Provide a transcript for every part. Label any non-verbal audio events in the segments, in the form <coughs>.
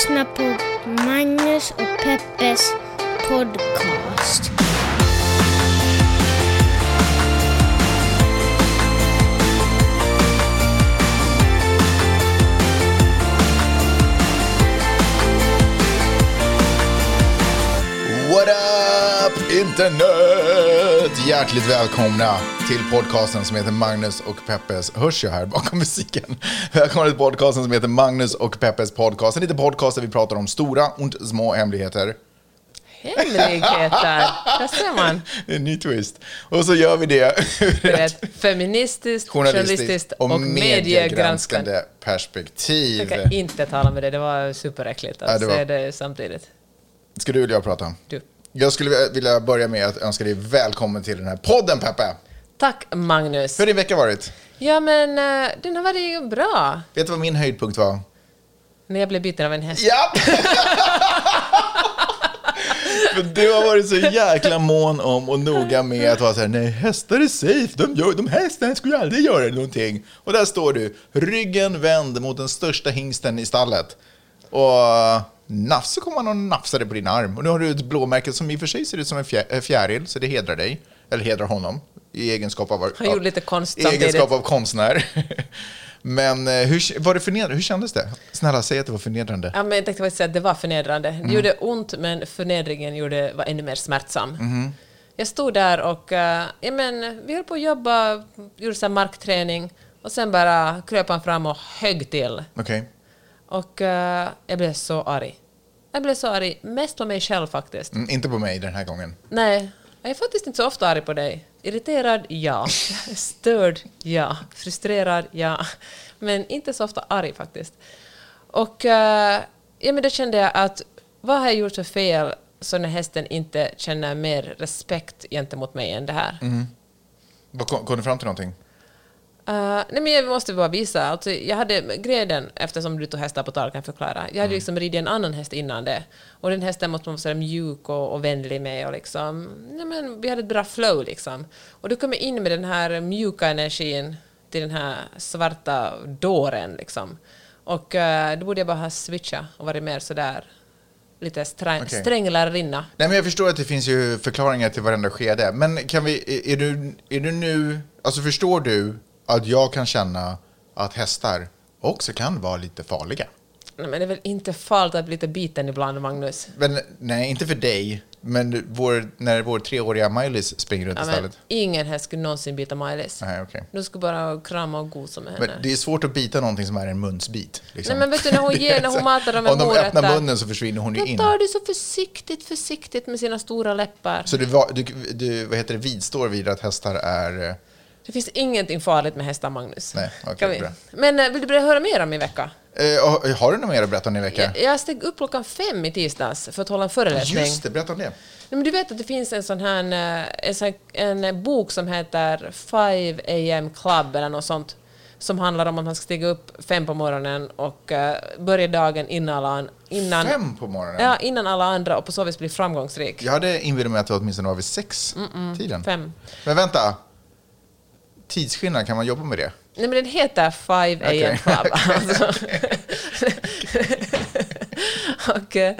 lyssnar på Magnus och Peppes podcast. What up internet! Hjärtligt välkomna till podcasten som heter Magnus och Peppes. Hörs jag här bakom musiken? Välkomna till podcasten som heter Magnus och Peppes podcast. En liten podcast där vi pratar om stora och små hemligheter. Hemligheter, där ser man. <laughs> En ny twist. Och så gör vi det ur ett feministiskt, journalistiskt och och mediegranskande. mediegranskande perspektiv. Jag kan inte tala med dig, det var superäckligt att Ja, det var- se det samtidigt. Ska du eller jag prata? Du. Jag skulle vilja börja med att önska dig välkommen till den här podden, Peppe. Tack Magnus. Hur har din vecka varit? Ja men eh, den har varit ju bra. Vet du vad min höjdpunkt var? När jag blev biten av en häst. Ja! <laughs> För du har varit så jäkla mån om och noga med att vara så här, nej hästar är safe, de, gör, de hästarna skulle aldrig göra någonting. Och där står du, ryggen vänd mot den största hingsten i stallet. Och nafs så kom han och nafsade på din arm. Och nu har du ett blåmärke som i och för sig ser ut som en fjä- fjäril, så det hedrar dig. Eller hedrar honom i egenskap av, Han gjorde lite konst i egenskap av konstnär. <laughs> Men eh, hur, var det förnedrande? Hur kändes det? Snälla, säg att det var förnedrande. Ja, men jag tänkte faktiskt säga att det var förnedrande. Mm. Det gjorde ont, men förnedringen gjorde, var ännu mer smärtsam. Mhm. Jag stod där och eh, ja, men, vi höll på att jobba, gjorde så markträning och sen bara kröp han fram och högg till. Okej. Och eh, jag blev så arg. Jag blev så arg, mest på mig själv faktiskt. Mm, inte på mig den här gången. Nej, jag är faktiskt inte så ofta arg på dig. Irriterad, ja. <laughs> Störd, ja. Frustrerad, ja. Men inte så ofta arg faktiskt. Och eh, ja, men då kände jag att vad har jag gjort för fel så den här hästen inte känner mer respekt gentemot mig än det här? Vad kom, kom du fram till någonting? Uh, nej men jag måste bara visa. Alltså, jag hade greden, eftersom du tog hästar på tal kan förklara. Jag hade liksom ridit en annan häst innan det. Och den hästen måste man vara mjuk och, och vänlig med. Och liksom, nej men, vi hade ett bra flow liksom. Och då kom jag in med den här mjuka energin till den här svarta dåren liksom. Och uh, då borde jag bara ha switchat och varit mer sådär lite sträng, Okej. sträng lärarinna. Nej, men jag förstår att det finns ju förklaringar till varenda skede. Men kan vi, är, är, du, är du nu, alltså förstår du att jag kan känna att hästar också kan vara lite farliga? Nej, men det är väl inte farligt att bli lite biten ibland, Magnus? Men nej, inte för dig, men vår, när vår treåriga Miley's springer runt Ja, i men stallet. ingen häst skulle någonsin bita Maj-Lis. Nej, okej. Du ska bara krama och gosa med henne. Men det är svårt att bita någonting som är en munsbit. Liksom. Nej men vet du när hon <laughs> ger, är när hon matar dem med Om de morötter. öppnar munnen så försvinner hon ju Då in. tar du så försiktigt, försiktigt med sina stora läppar. Så du, du, du vad heter det, vidstår vid att hästar är... eh, Det finns ingenting farligt med hästar, Magnus. Nej, vi- bra. Men eh, vill du börja höra mer om min vecka? Eh, och- har du något mer att berätta om din vecka? Jag, jag steg upp klockan fem i tisdags för att hålla en föreläsning. Just det, berätta om det. Men du vet att det finns en sån här eh, en, sån, en bok som heter 5 AM Club eller något sånt som handlar om att man ska stiga upp fem på morgonen och eh, börja dagen innan alla, an- innan, Fem på morgonen? ja, innan alla andra och på så vis bli framgångsrik. Jag hade inbillat mig att det åtminstone var vid sex tiden. Fem. Men vänta. Tidsskillnad, kan man jobba med det? Nej men den heter 5 AM Okej. Club. Alltså. <laughs> och, eh,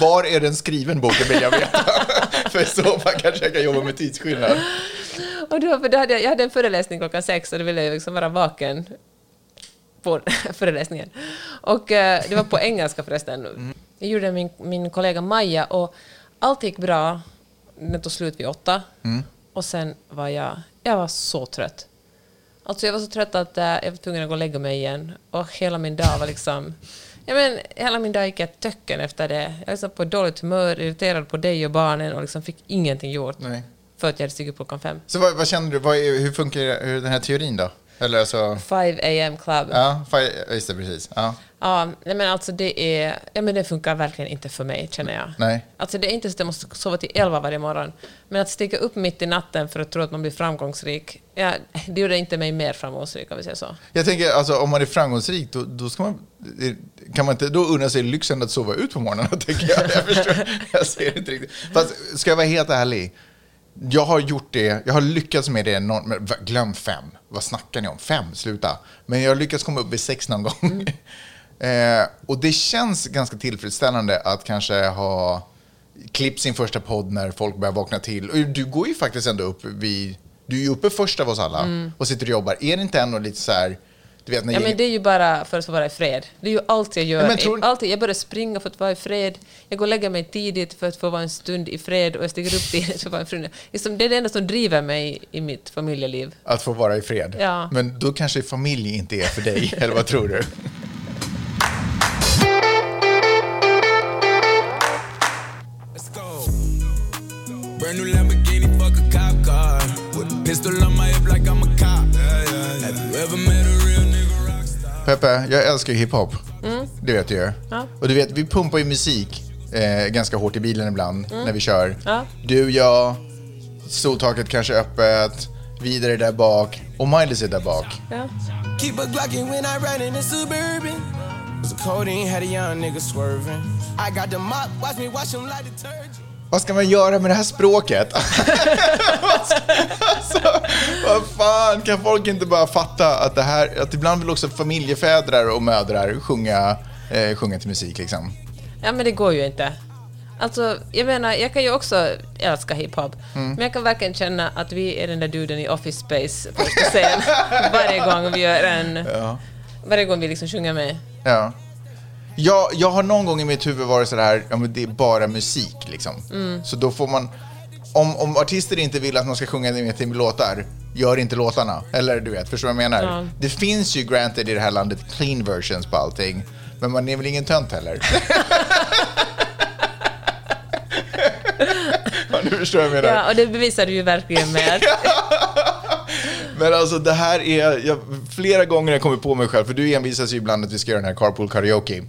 Var är den skriven boken vill jag veta. <laughs> För så fall kanske jag kan jobba med tidsskillnad. och då, för då hade jag, jag hade en föreläsning klockan sex och då ville jag liksom vara vaken på <laughs> föreläsningen. Och eh, det var på engelska förresten. Jag gjorde min, min kollega Maja och allt gick bra. Den tog slut vid åtta. Och sen var jag, jag var så trött. Alltså jag var så trött att eh, jag var tvungen att gå och lägga mig igen. Och hela min dag var liksom... Ja, men, hela min dag gick jag töcken efter det. Jag var på dåligt humör, irriterad på dig och barnen och liksom fick ingenting gjort. Nej. För att jag hade stigit upp klockan fem. Så vad, vad känner du, vad är, hur funkar hur, den här teorin då? Eller alltså... 5 AM Club. Ja, fi- just det, precis. Ja. Ja, nej men alltså det är... Ja, men det funkar verkligen inte för mig, känner jag. Nej. Alltså det är inte så att jag måste sova till elva varje morgon. Men att stiga upp mitt i natten för att tro att man blir framgångsrik, ja, det gjorde inte mig mer framgångsrik, om vi säger så. Jag tänker, alltså, om man är framgångsrik, då, då ska man... Kan man inte då unna sig lyxen att sova ut på morgonen, <laughs> tänker jag. Jag förstår, jag ser inte riktigt. Fast, ska jag vara helt ärlig, jag har gjort det, jag har lyckats med det, v- glöm fem. Vad snackar ni om? Fem, sluta. Men jag har lyckats komma upp vid sex någon gång. <laughs> Eh, och det känns ganska tillfredsställande att kanske ha klippt sin första podd när folk börjar vakna till. Och du går ju faktiskt ändå upp vid... Du är ju uppe först av oss alla och sitter och jobbar. Är det inte ändå lite så här... Du vet, när. Ja, men gänget- det är ju bara för att få vara i fred. Det är ju allt jag gör. Ja, men tror- Alltid, jag börjar springa för att vara i fred. Jag går och lägger mig tidigt för att få vara en stund i fred och jag stiger upp tidigt för att vara i fred. Liksom, det är det enda som driver mig i mitt familjeliv. Att få vara i fred. Ja. Men då kanske familj inte är för dig, <laughs> eller vad tror du? Peppe, jag älskar ju hiphop. Det vet du ju. Mm. Ja. Och du vet, vi pumpar ju musik eh, ganska hårt i bilen ibland när vi kör. Mm. Ja. Du, jag, soltaket kanske öppet, vidare där bak och Miley är där bak. Ja. Keep a Glockin' when I ride in the Suburban. Was a codeine, had a young nigga swerving. I got the mop, watch me wash him like detergent. Vad ska man göra med det här språket? <laughs> alltså, vad fan, kan folk inte bara fatta att det här, att ibland vill också familjefädrar och mödrar sjunga, eh, sjunga till musik liksom? ja, men det går ju inte. Alltså, jag menar, jag kan ju också älska hiphop, Mm. men jag kan verkligen känna att vi är den där duden i Office Space på scen <laughs> varje gång vi gör en... Varje gång vi liksom sjunger med. Ja. Jag, jag har någon gång i mitt huvud varit så här, ja men det är bara musik liksom. Mm. Så då får man, om, om artister inte vill att man ska sjunga med till låtar, gör inte låtarna. Eller du vet, förstår du vad jag menar? Ja. Det finns ju granted i det här landet clean versions på allting, men man är väl ingen tönt heller? <laughs> Ja, du förstår vad jag menar. Ja, och det bevisar du ju verkligen med. <laughs> Men alltså det här är, jag, flera gånger har jag kommit på mig själv, för du envisas ju ibland att vi ska göra den här carpool karaoke.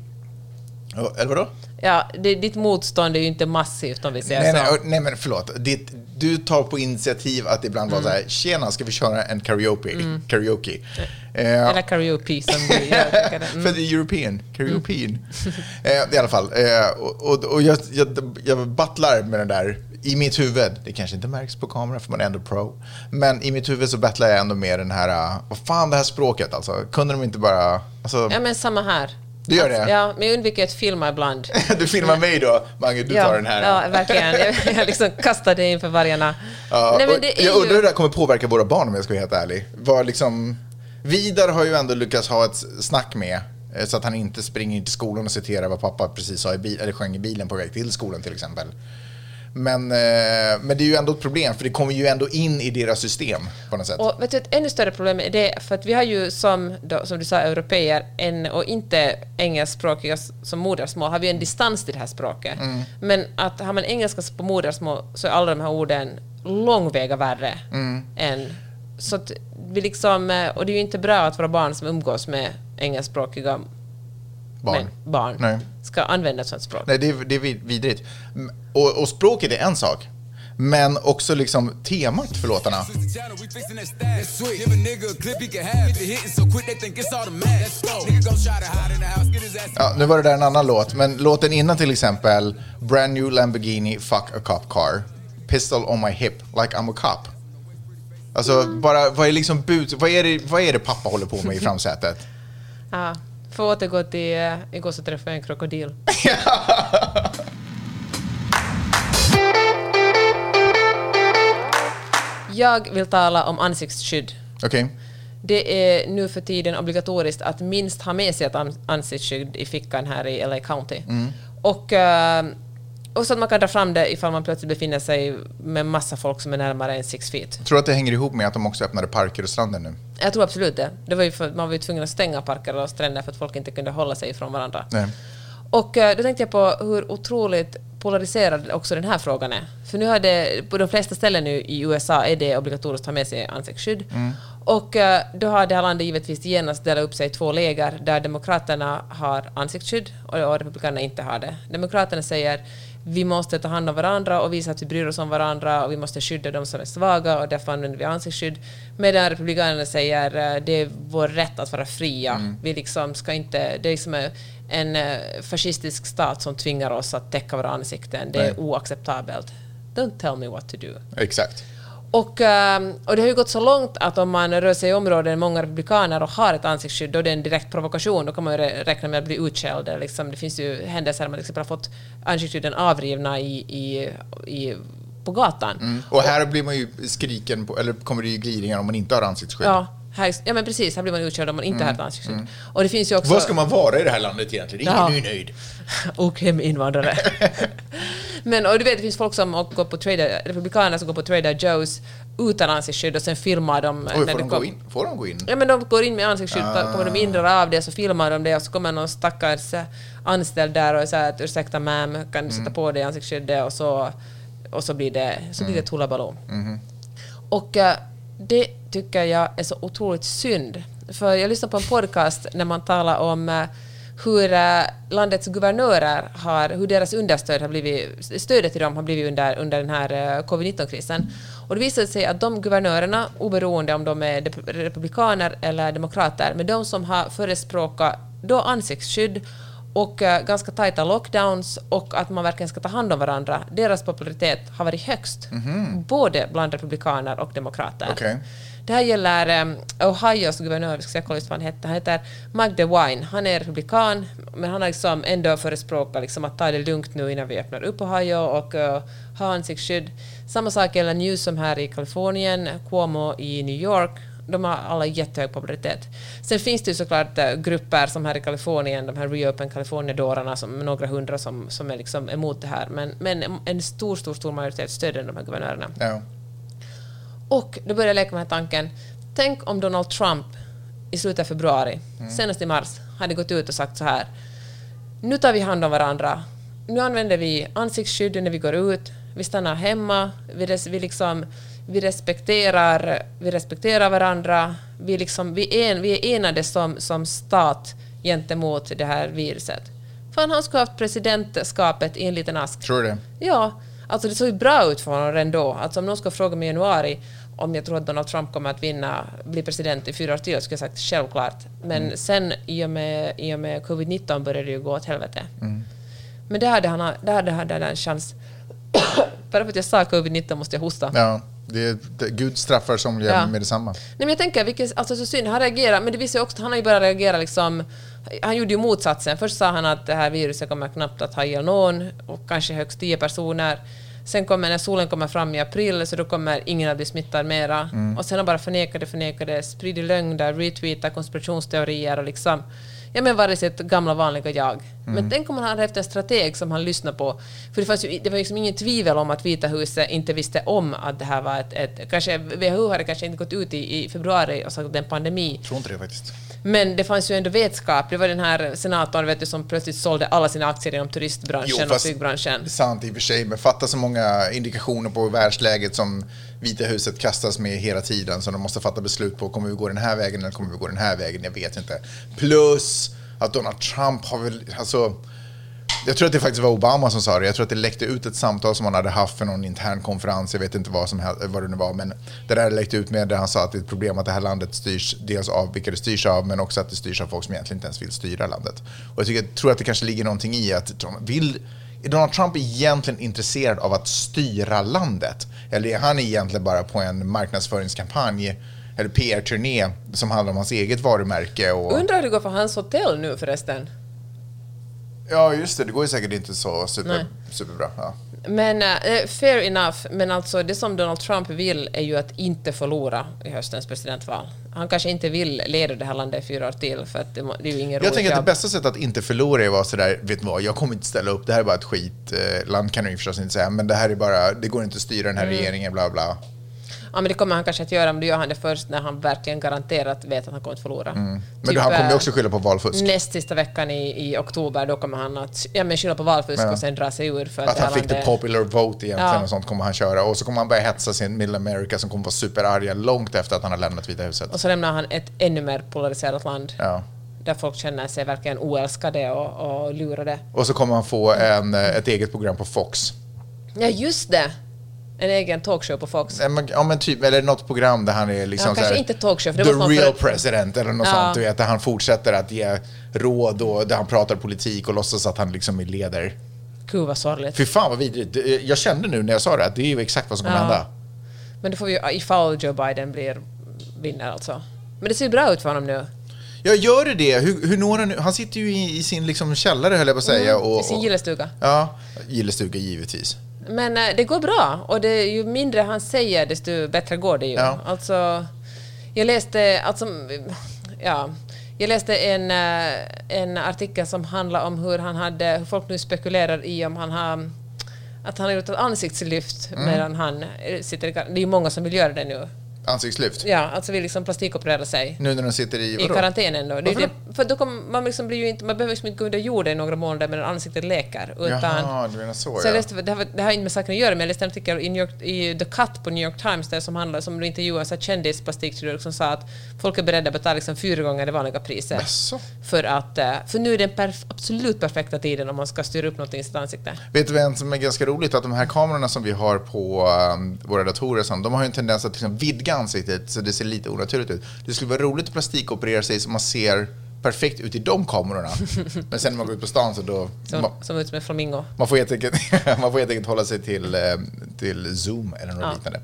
Eller vadå? Ja, det, ditt motstånd är ju inte massivt om vi säger Nej, så. nej, nej men förlåt. Ditt, du tar på initiativ att ibland vara så här, tjena, ska vi köra en karaoke? karaoke? Eh, Eller karaoke som vi gör. det. <laughs> För Mm. det är European. Karaoke. <laughs> eh, I alla fall. Eh, och och, och jag, jag, jag battlar med den där i mitt huvud. Det kanske inte märks på kamera för man är ändå pro. Men i mitt huvud så battlar jag ändå med den här, uh, vad fan det här språket alltså. Kunde de inte bara, alltså, Ja, men samma här. Du gör det? Ja, men jag undviker att filma ibland. <laughs> du filmar mig då, Mange, du ja, tar den här. Ja, verkligen. Jag, jag liksom kastar det inför vargarna. Ja, Nej, men det är jag ju- undrar hur det här kommer påverka våra barn om jag ska vara helt ärlig. Vad liksom, Vidar har ju ändå lyckats ha ett snack med eh, så att han inte springer in till skolan och citerar vad pappa precis sa i bil, eller sjöng i bilen på väg till skolan till exempel. Men, eh, men det är ju ändå ett problem för det kommer ju ändå in i deras system på något sätt. Och vet du, ett ännu större problem är det, för att vi har ju som, då, som du sa, europeer en, och inte engelskspråkiga som modersmål, har vi en distans till det här språket. Mm. Men att har man engelska på modersmål så är alla de här orden långväga värre Mm. än... Så vi liksom, eh, och det är ju inte bra att våra barn som umgås med engelskspråkiga Barn. barn Nej. ska använda ett sånt språk. Nej, det är, det är vid- vidrigt. Och, och språket är en sak. Men också liksom temat för låtarna. Ja, nu var det där en annan låt, men låten innan till exempel Brand new Lamborghini, fuck a cop car. Pistol on my hip, like I'm a cop. Alltså, bara, vad är liksom vad är, det, vad är det pappa håller på med i framsätet? <laughs> Ja, för att återgå till... Uh, igår så träffade jag en krokodil. <laughs> Jag vill tala om ansiktsskydd. Okej? Det är nu för tiden obligatoriskt att minst ha med sig ett an- ansiktsskydd i fickan här i LA County. Och, eh, och så att man kan dra fram det ifall man plötsligt befinner sig med massa folk som är närmare än six feet. Tror du att det hänger ihop med att de också öppnade parker och stränder nu? Jag tror absolut det. det var ju för, man var ju tvungen att stänga parker och stränder för att folk inte kunde hålla sig ifrån varandra. Nej. Och eh, då tänkte jag på hur otroligt polariserad också den här frågan är. För nu har det, på de flesta ställen nu i USA är det obligatoriskt att ha med sig ansiktsskydd. Och eh, då har det här landet givetvis genast delat upp sig i två läger där Demokraterna har ansiktsskydd och, och Republikanerna inte har det. Demokraterna säger vi måste ta hand om varandra och visa att vi bryr oss om varandra och vi måste skydda de som är svaga och därför använder vi ansiktsskydd. Medan Republikanerna säger eh, det är vår rätt att vara fria. Vi liksom ska inte, det är liksom en eh, fascistisk stat som tvingar oss att täcka våra ansikten. Det är Nej. oacceptabelt. Don't tell me what to do. Exakt. Och, ehm, och det har ju gått så långt att om man rör sig i områden många republikaner och har ett ansiktsskydd, då är det en direkt provokation. Då kan man ju räkna med att bli utskälld. Liksom, det finns ju händelser där man till exempel har fått ansiktsskydden avrivna i, i, i, på gatan. Och här blir man ju skriken, på, eller kommer det ju glidningar om man inte har ansiktsskydd. Ja, här, ja, men precis. Här blir man utskälld om man inte har ett ansiktsskydd. Och det finns ju också... Vad ska man vara i det här landet egentligen? Ingen Ja. är nöjd. <laughs> Okhem-invandrare. <laughs> Men och du vet, det finns folk som går på trader, republikaner som går på Trader Joe's utan ansiktsskydd och sen filmar de... Oj, när får de kom- gå in? Får de gå in? Ja, men de går in med ansiktsskydd, Ah. kommer de in, drar av det, så filmar de det och så kommer någon stackars eh, anställd där och säger att ursäkta ma'am, kan du sätta Mm. på dig ansiktsskyddet och så, och så blir det, så blir det Mm. ett hullabaloo. Mm-hmm. Och eh, det tycker jag är så otroligt synd. För jag lyssnade på en podcast när man talar om eh, hur eh, landets guvernörer har, hur deras understöd har blivit, stödet till dem har blivit under, under den här eh, covid-19-krisen. Och det visade sig att de guvernörerna, oberoende om de är republikaner eller demokrater, men de som har förespråkat då ansiktsskydd och eh, ganska tajta lockdowns och att man verkligen ska ta hand om varandra, deras popularitet har varit högst. Både bland republikaner och demokrater. Okej. Det här gäller um, Ohios guvernör, vi ska kolla just vad han heter, han heter Mike DeWine. Han är republikan, men han har liksom ändå förespråkat liksom att ta det lugnt nu innan vi öppnar upp Ohio och uh, ha ansiktsskydd. Samma sak gäller Newsom här i Kalifornien, Cuomo i New York. De har alla jättehög popularitet. Sen finns det ju såklart eh, grupper som här i Kalifornien, de här Reopen California-dårarna, som några hundra som, som är liksom emot det här. Men, men en stor, stor, stor majoritet stöder de här guvernörerna. Ja. Och då började jag leka med tanken. Tänk om Donald Trump i slutet av februari, senast i mars, hade gått ut och sagt så här. Nu tar vi hand om varandra. Nu använder vi ansiktsskydd när vi går ut. Vi stannar hemma. Vi, vi, liksom, vi, respekterar, vi respekterar varandra. Vi, liksom, vi, är, en, vi är enade som, som stat gentemot det här viruset. Fan, han skulle ha haft presidentskapet i en liten ask. Tror du det? Ja, alltså det såg ju bra ut för honom ändå. Alltså om någon ska fråga mig i januari om jag tror att Donald Trump kommer att vinna, bli president i fyra år till, skulle jag sagt självklart. Men sen i och med, i och med covid-19 började det ju gå åt helvete. Men där hade han, där hade han en chans. <coughs> Bara för att jag sa covid-19 måste jag hosta. Ja. Det, det, Gud straffar somliga Ja. med detsamma. Nej, men jag tänker, vilket, alltså så synd, han reagerar, men det visar ju också han har ju börjat reagera liksom, han gjorde ju motsatsen. Först sa han att det här viruset kommer knappt att ha ihjäl någon, och kanske högst tio personer. Sen kommer, när solen kommer fram i april, så då kommer ingen att bli smittad mera. Och sen har bara förnekade, förnekade, spridit lögner, retweetat konspirationsteorier och liksom, ja men varit sitt gamla vanliga jag. Men tänk om han hade haft en strateg som han lyssnade på. För det, fanns ju, det var liksom ingen tvivel om att Vita huset inte visste om att det här var ett... ett kanske, WHO hade kanske inte gått ut i, i februari och sagt att det är en pandemi. Jag tror inte det faktiskt. Men det fanns ju ändå vetskap. Det var den här senatorn vet du, som plötsligt sålde alla sina aktier inom turistbranschen och byggbranschen. det är sant i och för sig, men fatta så många indikationer på världsläget som Vita huset kastas med hela tiden, så de måste fatta beslut på, kommer vi gå den här vägen eller kommer vi gå den här vägen? Jag vet inte. Plus att Donald Trump har väl, alltså, jag tror att det faktiskt var Obama som sa det. Jag tror att det läckte ut ett samtal som han hade haft för någon intern konferens. Jag vet inte vad, som, vad det nu var. Men det där läckte ut med där han sa att det är ett problem att det här landet styrs dels av vilka det styrs av, men också att det styrs av folk som egentligen inte ens vill styra landet. Och jag, tycker, jag tror att det kanske ligger någonting i att Donald- vill, är Donald Trump egentligen intresserad av att styra landet? Eller är han egentligen bara på en marknadsföringskampanj eller PR-turné som handlar om hans eget varumärke? Och, Undrar hur det går för hans hotell nu förresten? ja, just det. Det går ju säkert inte så super, Nej. superbra. Ja. Men eh, fair enough, men alltså det som Donald Trump vill är ju att inte förlora i höstens presidentval. Han kanske inte vill leda det här landet i fyra år till, för att det, det är ju ingen Jag tänker att det bästa sättet att inte förlora är att vara sådär, vet du vad, jag kommer inte ställa upp, det här är bara ett skitland kan du ju förstås inte säga, men det här är bara, det går inte att styra den här Mm. regeringen, bla bla. Ja, men det kommer han kanske att göra, men då gör han det först när han verkligen garanterat vet att han kommer att förlora. Mm. Men Typ, han kommer ju också skylla på valfusk. Näst sista veckan i, i oktober, då kommer han att ja, men skylla på valfusk Ja. och sen dra sig ur. För att, Att han fick the landet- popular vote egentligen Ja. och sånt kommer han köra. Och så kommer han börja hetsa sin Middle America som kommer vara superarga långt efter att han har lämnat Vita huset. Och så lämnar han ett ännu mer polariserat land, Ja. där folk känner sig verkligen oälskade och, och lurade. Och så kommer han få en, ett eget program på Fox. Ja, just det! En egen talkshow på Fox. Ja men, ja, men typ, eller något program där han är liksom Ja, kanske här, inte talkshow, för det The måste real för- president eller något Ja. sånt. Du vet, där han fortsätter att ge råd och där han pratar politik och låtsas att han liksom är leder. Gud vad sorgligt. Fy fan vad vidrigt. Jag kände nu när jag sa det att det är ju exakt vad som kommer Ja. hända. Men det får vi ju ifall Joe Biden blir vinner alltså. Men det ser bra ut för honom nu. Ja, gör det det? Hur, hur når han nu? Han sitter ju i, i sin liksom källare, höll jag på att säga. Och, Mm, I sin och- gillestuga. Ja, gillestuga givetvis. Men eh, det går bra och det, ju mindre han säger desto bättre går det ju. Ja. Alltså, jag läste, alltså, ja, jag läste en, eh, en artikel som handlar om hur han hade, hur folk nu spekulerar i om han har att han har gjort ett ansiktslyft Mm. medan han eh, sitter i Det är ju många som vill göra det nu. Ansiktslyft. Ja, alltså vill liksom plastikoperera sig. Nu när de sitter i... I vadå? karantänen då. Det för då kommer man liksom blir ju inte, man behöver liksom inte gå under jorden i några månader medan ansiktet läker. Utan, Jaha, du menar så, så jag ja. läste, det, har, det har inte med saken att göra, men jag läste en artikel i, New York, i The Cut på New York Times där som handlar som intervjuade en sån här kändisplastikkirurg som sa att folk är beredda att betala liksom fyra gånger det vanliga priset. För, att, eh, för nu är den perf- absolut perfekta tiden om man ska styra upp något i sitt ansikte. Vet du vem som är ganska roligt? Att de här kamerorna som vi har på um, våra datorer, som, de har ju en tendens att liksom vidga ansiktet så det ser lite onaturligt ut. Det skulle vara roligt att plastikoperera sig så man ser perfekt ut i de kamerorna. <laughs> Men sen när man går ut på stan så då... Som, Man, som ut som en flamingo. man, får helt enkelt, <laughs> man får helt enkelt hålla sig till, eh, till Zoom eller något Ja. liknande.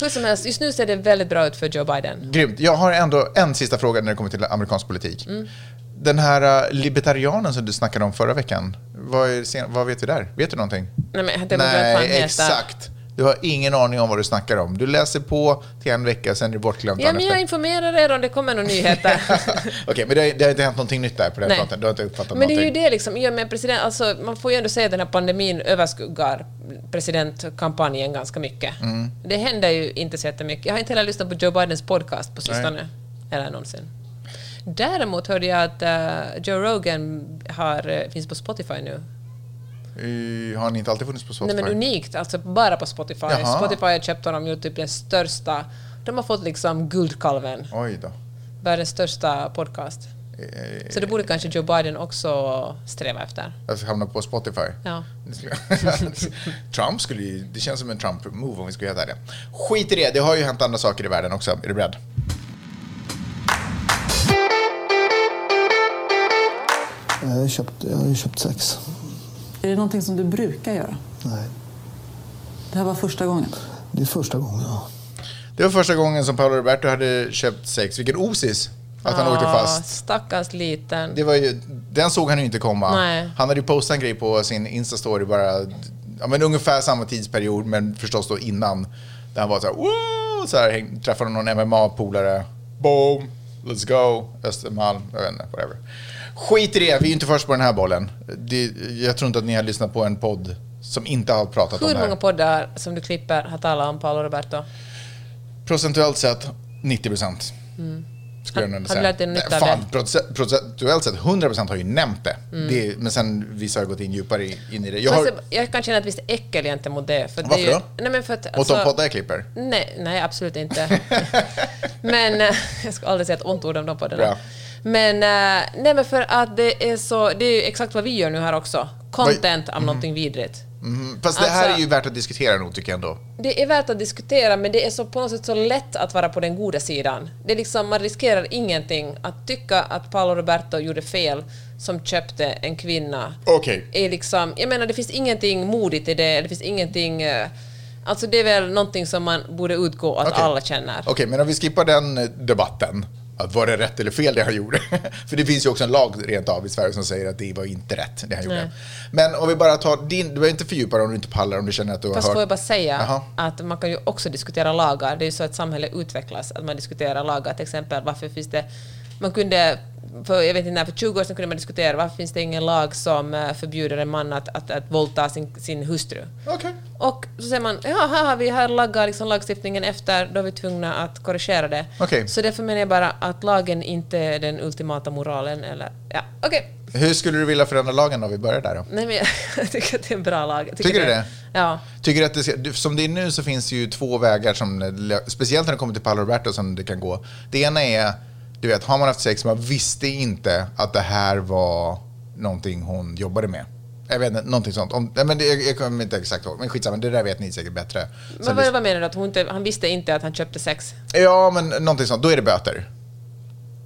Hur som helst, just nu ser det väldigt bra ut för Joe Biden. Grymt. Jag har ändå en sista fråga när det kommer till amerikansk politik. Mm. Den här uh, libertarianen som du snackade om förra veckan, vad, är, vad vet vi där? Vet du någonting? Nej, men det Nej, exakt. Du har ingen aning om vad du snackar om. Du läser på till en vecka, sen är det bortglömt Ja, men jag informerar er om det kommer några nyheter. <laughs> Okej, men det, har- det har inte hänt någonting nytt där på den Nej. fronten? Du har inte uppfattat Men det är ju någonting? det liksom, i och med president, alltså, man får ju ändå säga att den här pandemin överskuggar presidentkampanjen ganska mycket. Mm. Det händer ju inte så jättemycket. Jag har inte heller lyssnat på Joe Bidens podcast på sistone. Eller någonsin. Däremot hörde jag att eh, Joe Rogan har, eh, finns på Spotify nu. Har ni inte alltid funnits på Spotify? Nej men unikt, alltså bara på Spotify. Jaha. Spotify har köpt honom, gjort typ den största, de har fått liksom Guldkalven, Oj då. världens största podcast. Eh, Så det borde kanske Joe Biden också sträva efter. Ska hamna på Spotify. Ja. <laughs> Skulle- <laughs> Trump skulle ju, det känns som en Trump-move om vi ska vara det. Skit i det, det har ju hänt andra saker i världen också. Är du beredd? Jag har köpt, jag har ju köpt sex. Är det någonting som du brukar göra? Nej, Det här var första gången. det är första gången. Ja. Det var första gången som Paolo Roberto hade köpt sex. Vilken osis att han åkte Ah, fast. Stackars liten. Det var ju, den såg han ju inte komma. Nej. Han hade ju postat en grej på sin Insta-story bara, ja, men ungefär samma tidsperiod, men förstås då innan. Där han var så här, Woo! så här häng, träffade någon MMA-polare. Boom, let's go, Östermalm, jag vet inte, whatever. Skit i det, vi är inte först på den här bollen. Det, jag tror inte att ni har lyssnat på en podd som inte har pratat om Hur det många här. poddar som du klipper har talat om Paolo Roberto? Procentuellt sett 90 procent. Skulle jag Har- nog har säga. du lärt dig fan, Procentuellt sett 100 procent har ju nämnt det. det. Men sen vissa har gått in djupare in i det. Jag har, jag, kan känna ett visst äckel gentemot det. För Varför det ju, då? Nej, men för att, mot alltså, de poddar jag klipper. nej, nej, absolut inte. <laughs> men eh, <laughs> jag ska aldrig säga ett ont ord om de poddarna. Bra. Men, eh, nej, men för att det är så, det är ju exakt vad vi gör nu här också. Content av någonting vidrigt. Mm, fast det här Alltså- är ju värt att diskutera nog tycker jag ändå. Det är värt att diskutera, men det är så på något sätt så lätt att vara på den goda sidan. Det är liksom, man riskerar ingenting. Att tycka att Paolo Roberto gjorde fel som köpte en kvinna Okej. är liksom, jag menar det finns ingenting modigt i det, det finns ingenting, eh, alltså det är väl någonting som man borde utgå att Okej. alla känner. Okej, men om vi skippar den eh, debatten. Att var det rätt eller fel det han gjorde? <laughs> För det finns ju också en lag rent av i Sverige som säger att det var inte rätt det han gjorde. Nej. Men om vi bara tar din, du behöver inte fördjupa dig om du inte pallar, om du känner att du har Fast hört. får jag bara säga Jaha. att man kan ju också diskutera lagar. Det är ju så att samhället utvecklas, att man diskuterar lagar. Till exempel varför finns det... Man kunde, för, jag vet inte när, för 20 år sedan kunde man diskutera varför finns det ingen lag som eh, förbjuder en man att, att, att våldta sin, sin hustru. Okej. Och så säger man, ja, här har vi här laggar liksom lagstiftningen efter, då är vi tvungna att korrigera det. Okej. Så därför menar jag bara att lagen inte är den ultimata moralen, eller... Ja, okej. Hur skulle du vilja förändra lagen då? Vi börjar där då. Nej, men jag, <laughs> tycker att det är en bra lag. Jag Tycker du det? Ja. Tycker att det, ska- som det är nu så finns det ju två vägar, som, speciellt när det kommer till Paolo Roberto, som det kan gå. Det ena är, du vet, har man haft sex, man visste inte att det här var någonting hon jobbade med. Jag vet inte, någonting sånt. Om, nej, men det, jag, jag kommer inte exakt ihåg, men skitsamma, det där vet ni säkert bättre. Men Sen vad, vad menar du? Att hon inte, han visste inte att han köpte sex? ja, men någonting sånt, då är det böter.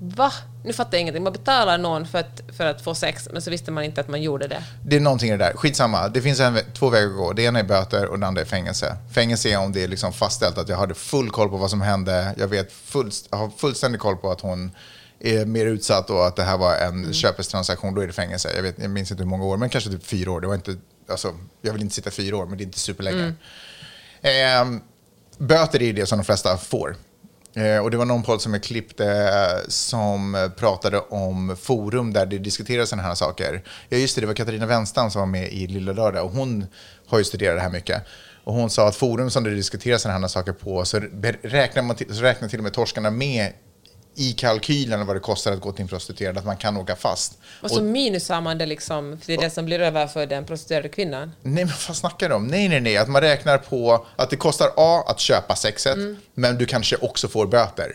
Va? Nu fattar jag ingenting. Man betalar någon för att, för att få sex, men så visste man inte att man gjorde det. Det är någonting i det där. Skitsamma. Det finns en, två vägar att gå. Det ena är böter och det andra är fängelse. Fängelse är om det är liksom fastställt att jag hade full koll på vad som hände. Jag, vet full, har fullständig koll på att hon är mer utsatt och att det här var en köpestransaktion. Då är det fängelse. Jag, vet, jag minns inte hur många år, men kanske typ fyra år. Det var inte, alltså, jag vill inte sitta fyra år, men det är inte superlänge. Ehm, böter är det som de flesta får. Eh, och det var någon podd som jag klippte eh, som eh, pratade om forum där det diskuteras sådana här saker. Ja, just det, det var Katarina Wenstam som var med i Lilla Lördag och hon har ju studerat det här mycket. Och hon sa att forum som det diskuteras sådana här saker på så räknar, man till, så räknar till och med torskarna med i kalkylen vad det kostar att gå till en prostituerad, att man kan åka fast. Och så minusar man det liksom, för det är det som blir över för den prostituerade kvinnan. Nej, men vad snackar du om? Nej, nej, nej. Att man räknar på att det kostar A att köpa sexet, Mm. men du kanske också får böter.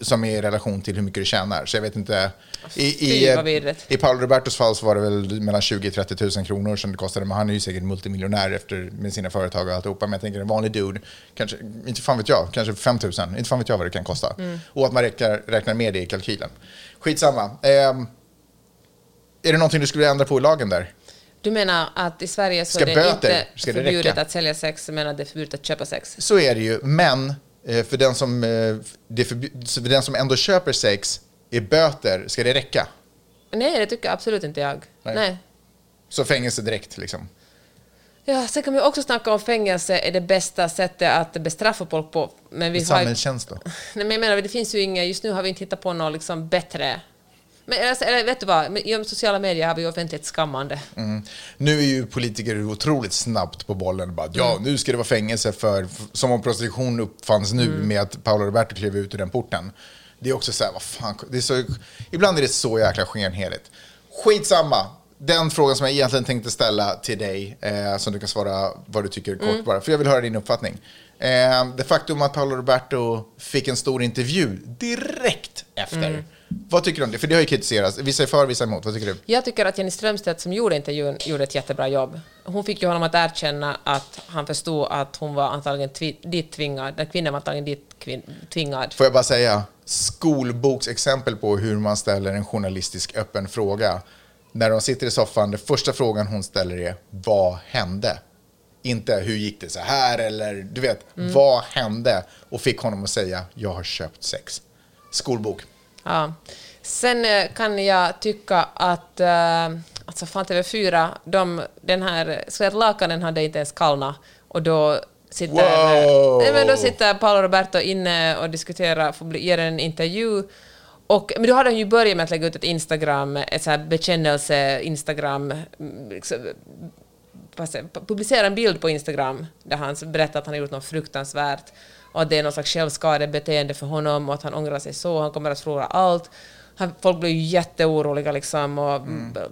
Som är i relation till hur mycket du tjänar. Så jag vet inte. I, Fy, i, I Paolo Robertos fall så var det väl mellan 20 000 30 000 kronor som det kostade. Men han är ju säkert multimiljonär efter, med sina företag och alltihopa. Men jag tänker en vanlig dude, kanske, inte fan vet jag, kanske 5 000. Inte fan vet jag vad det kan kosta. Mm. Och att man räknar, räknar med det i kalkylen. Skitsamma. Ehm, är det någonting du skulle ändra på i lagen där? Du menar att i Sverige så Ska är det böter- inte förbjudet att sälja sex, men att det är förbjudet att köpa sex? Så är det ju, men eh, för den som, eh, det så för den som ändå köper sex är böter, ska det räcka? Nej, det tycker absolut inte jag. Nej. Nej. Så fängelse direkt liksom. Ja, sen kan vi också snacka om fängelse är det bästa sättet att bestraffa folk på. Men vi har, Samhällstjänst då? <laughs> nej, men jag menar, det finns ju inget, just nu har vi inte hittat på något liksom bättre. Men alltså, eller, vet du vad, genom sociala medier har vi ju offentlighetsskammande. Mm. Nu är ju politiker otroligt snabbt på bollen. Bara, ja, nu ska det vara fängelse för, som om prostitution uppfanns nu med att Paolo Roberto klev ut ur den porten. Det är också så här, vad fan, det är så, ibland är det så jäkla skenheligt. Skitsamma. Den frågan som jag egentligen tänkte ställa till dig, eh, som du kan svara vad du tycker kort bara, för jag vill höra din uppfattning. Eh, det faktum att Paolo Roberto fick en stor intervju direkt efter. Vad tycker du om det? För det har ju kritiserats. Vissa är för, vissa är emot. Vad tycker du? Jag tycker att Jenny Strömstedt som gjorde intervjun gjorde ett jättebra jobb. Hon fick ju honom att erkänna att han förstod att hon var antagligen dit tvingad, den kvinnan var antagligen dit kvin- tvingad. Får jag bara säga, skolboksexempel på hur man ställer en journalistisk öppen fråga. När de sitter i soffan, den första frågan hon ställer är vad hände? Inte hur gick det så här eller du vet, vad hände? Och fick honom att säga jag har köpt sex. Skolbok. Ja. Sen eh, kan jag tycka att eh, alltså fan TV4, de, den här, så att lakanen hade inte ens kallnat och då sitter, Wow! nej, men då sitter Paolo Roberto inne och diskuterar, får bli, ger en intervju och, men då hade han ju börjat med att lägga ut ett Instagram, ett så här bekännelse-Instagram, liksom, publicera en bild på Instagram där han berättar att han har gjort något fruktansvärt och att det är någon slags självskadebeteende för honom och att han ångrar sig så, han kommer att förlora allt. Han, folk blev ju jätteoroliga liksom och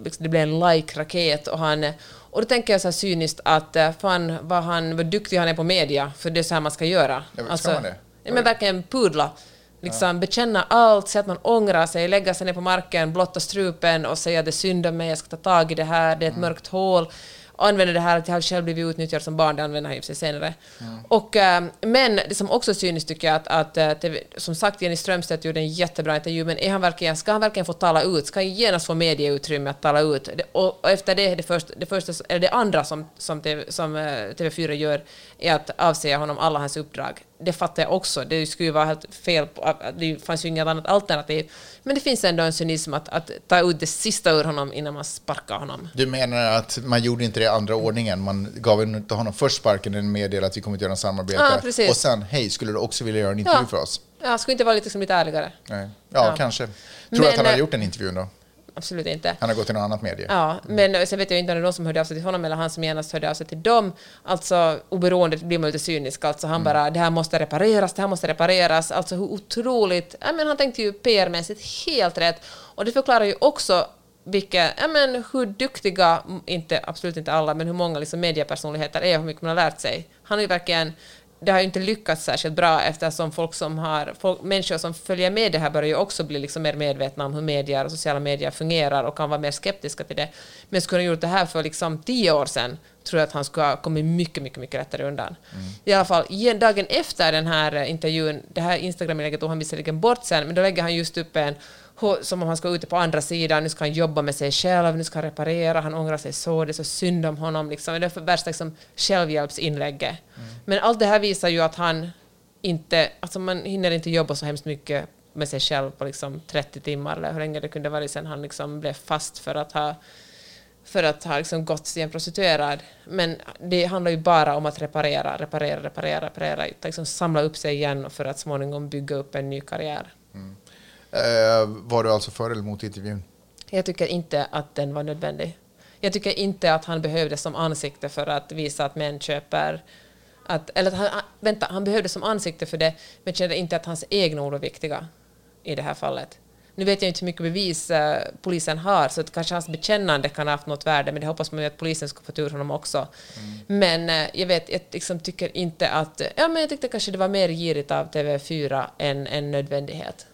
liksom, det blev en like-raket och han... Och då tänker jag så här cyniskt att eh, fan vad, han, vad duktig han är på media, för det är så här man ska göra. Ja, ska man det? Ja, men verkligen pudla. Liksom bekänna allt, säga att man ångrar sig, lägga sig ner på marken, blotta strupen och säga det är synd om mig, jag ska ta tag i det här, det är ett mörkt hål. Använder det här att jag har själv blivit utnyttjad som barn, det använder han för sig senare. Och, eh, men det som också cyniskt tycker jag att, att eh, TV, som sagt Jenny Strömstedt gjorde en jättebra intervju, men är han verkligen, ska han verkligen få tala ut? Ska han genast få medieutrymme att tala ut? Det, och, och efter det, det, första, det, första, eller det andra som, som, TV, som eh, TV4 gör är att avsäga honom alla hans uppdrag. Det fattar jag också. Det skulle ju vara helt fel. På, det fanns ju inget annat alternativ. Men det finns ändå en cynism att, att ta ut det sista ur honom innan man sparkar honom. Du menar att man gjorde inte det i andra ordningen? Man gav inte honom först sparken och meddelade att vi kommer att göra en samarbete. Ja, och sen, hej, skulle du också vilja göra en intervju Ja. för oss? Ja, skulle inte vara lite, liksom lite ärligare? Nej. Ja, Ja. kanske. Tror du att han har eh, gjort den intervjun då? Absolut inte. Han har gått till något annat medie? Ja, men sen vet jag inte om det är någon som hörde av sig till honom eller han som genast hörde av sig till dem. Alltså oberoende blir man lite cynisk. Alltså han bara, det här måste repareras, det här måste repareras. Alltså hur otroligt... Ja, men han tänkte ju PR-mässigt helt rätt. Och det förklarar ju också vilka, ja, men hur duktiga, inte, absolut inte alla, men hur många liksom mediepersonligheter är och hur mycket man har lärt sig. Han har ju verkligen det har ju inte lyckats särskilt bra eftersom folk som har, folk, människor som följer med det här börjar ju också bli liksom mer medvetna om hur medier och sociala medier fungerar och kan vara mer skeptiska till det. Men skulle han gjort det här för liksom tio år sedan tror jag att han skulle ha kommit mycket, mycket, mycket lättare undan. I alla fall, dagen efter den här eh, intervjun, det här Instagram-inlägget tog han visserligen bort sen, men då lägger han just upp en som om han ska ute på andra sidan, nu ska han jobba med sig själv, nu ska han reparera, han ångrar sig så, det är så synd om honom. Liksom. Det är för värsta liksom, självhjälpsinlägget. Men allt det här visar ju att han inte, alltså man hinner inte jobba så hemskt mycket med sig själv på liksom 30 timmar, eller hur länge det kunde vara sen han liksom blev fast för att ha för att ha liksom gått till en prostituerad. Men det handlar ju bara om att reparera, reparera, reparera, reparera, liksom samla upp sig igen för att småningom bygga upp en ny karriär. Eh, Eh, var du alltså för eller emot intervjun? Jag tycker inte att den var nödvändig. Jag tycker inte att han behövdes som ansikte för att visa att män köper... Att, eller att han, ah, vänta, han behövdes som ansikte för det, men kände inte att hans egna ord var viktiga i det här fallet. Nu vet jag inte hur mycket bevis eh, polisen har, så att kanske hans bekännande kan ha haft något värde, men det hoppas man ju att polisen ska få tur honom också. Men eh, jag vet, jag liksom tycker inte att... Ja, men jag tyckte kanske det var mer girigt av TV4 än en nödvändighet.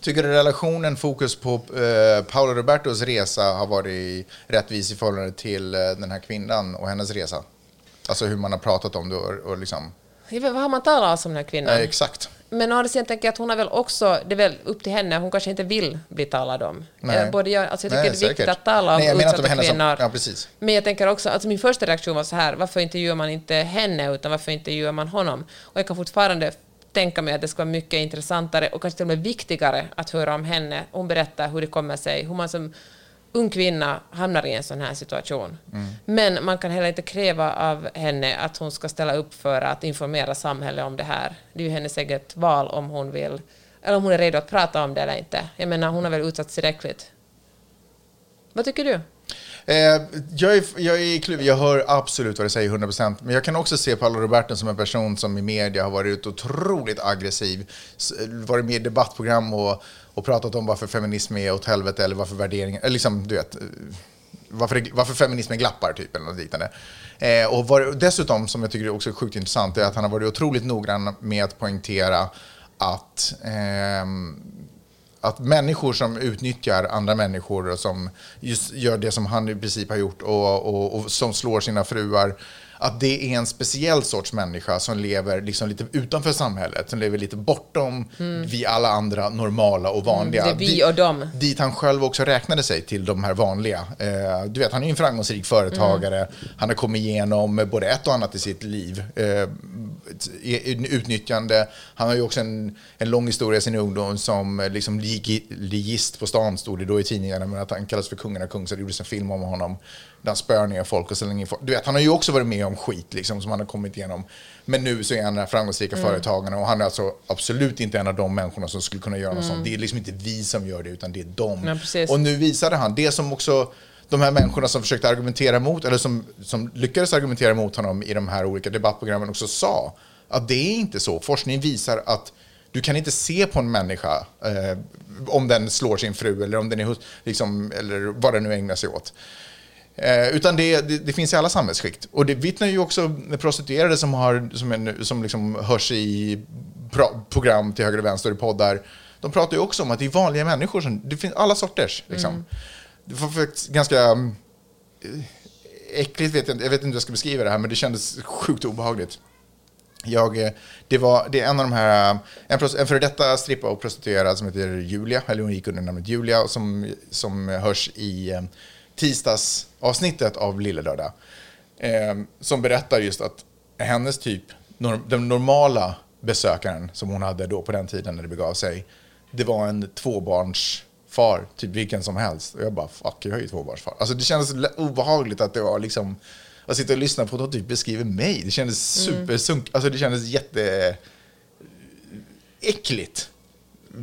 Tycker du relationen, fokus på eh, Paolo Robertos resa har varit rättvis i förhållande till eh, den här kvinnan och hennes resa? Alltså hur man har pratat om det och, och liksom... Vet, vad har man talat om den här kvinnan? Eh, exakt. Men å andra sidan tänker jag att hon har väl också, det är väl upp till henne, hon kanske inte vill bli talad om. Nej. Eh, Både jag, alltså jag tycker Nej, det är viktigt säkert. att tala om Nej, jag utsatta henne som- kvinnor. ja, precis. Men jag tänker också, alltså min första reaktion var så här, varför intervjuar man inte henne utan varför intervjuar man honom? Och jag kan fortfarande tänka mig att det ska vara mycket intressantare och kanske till och med viktigare att höra om henne. Hon berättar hur det kommer sig, hur man som ung kvinna hamnar i en sån här situation. Men man kan heller inte kräva av henne att hon ska ställa upp för att informera samhället om det här. Det är ju hennes eget val om hon vill, eller om hon är redo att prata om det eller inte. Jag menar, hon har väl utsatts tillräckligt. Vad tycker du? Eh, jag, är, jag är kluven, jag hör absolut vad du säger 100%, men jag kan också se Paolo Roberto som en person som i media har varit otroligt aggressiv, varit med i debattprogram och, och pratat om varför feminism är åt helvete eller varför värderingar, eller liksom du vet, eh, varför, varför feminismen glappar typ eller något liknande. Eh, och var, dessutom, som jag tycker är också sjukt intressant, är att han har varit otroligt noggrann med att poängtera att eh, att människor som utnyttjar andra människor och som gör det som han i princip har gjort och, och, och som slår sina fruar, att det är en speciell sorts människa som lever liksom lite utanför samhället, som lever lite bortom vi alla andra normala och vanliga. Mm, det är vi och dem. Dit han själv också räknade sig till de här vanliga. Eh, du vet, han är ju en framgångsrik företagare. Han har kommit igenom både ett och annat i sitt liv. Eh, utnyttjande. Han har ju också en, en lång historia i sin ungdom som eh, liksom lig- ligist på stan, stod det då i tidningarna, men att han kallas för kungen av kung, så det gjordes en film om honom. Där han spöar ner folk och slänger in folk. Du vet, han har ju också varit med om skit liksom, som han har kommit igenom. Men nu så är han den här framgångsrika företagaren och han är alltså absolut inte en av de människorna som skulle kunna göra något sånt. Det är liksom inte vi som gör det, utan det är de. Ja, och nu visade han det som också de här människorna som försökte argumentera mot, eller som, som lyckades argumentera mot honom i de här olika debattprogrammen också sa, att det är inte så. Forskning visar att du kan inte se på en människa eh, om den slår sin fru eller om den är liksom, eller vad den nu ägnar sig åt. Eh, utan det, det, det finns i alla samhällsskikt. Och det vittnar ju också prostituerade som, har, som, en, som liksom hörs i pro, program till höger och vänster i poddar. De pratar ju också om att det är vanliga människor, som, det finns alla sorters. Liksom. Mm. Det var faktiskt ganska mm, äckligt, vet jag, jag vet inte hur jag ska beskriva det här, men det kändes sjukt obehagligt. Jag, eh, det, var, det är en av de här, eh, en, en före detta strippa och prostituerad som heter Julia, eller hon gick under namnet Julia, och som, som hörs i eh, tisdagsavsnittet av Lillelördag. Eh, som berättar just att hennes typ, norm, den normala besökaren som hon hade då på den tiden när det begav sig, det var en tvåbarns tvåbarnsfar, typ vilken som helst. Och jag bara, fuck, jag är ju tvåbarnsfar. Alltså det kändes obehagligt att det var liksom, att sitta och lyssna på att de typ beskriver mig. Det kändes supersunk, alltså det kändes jätte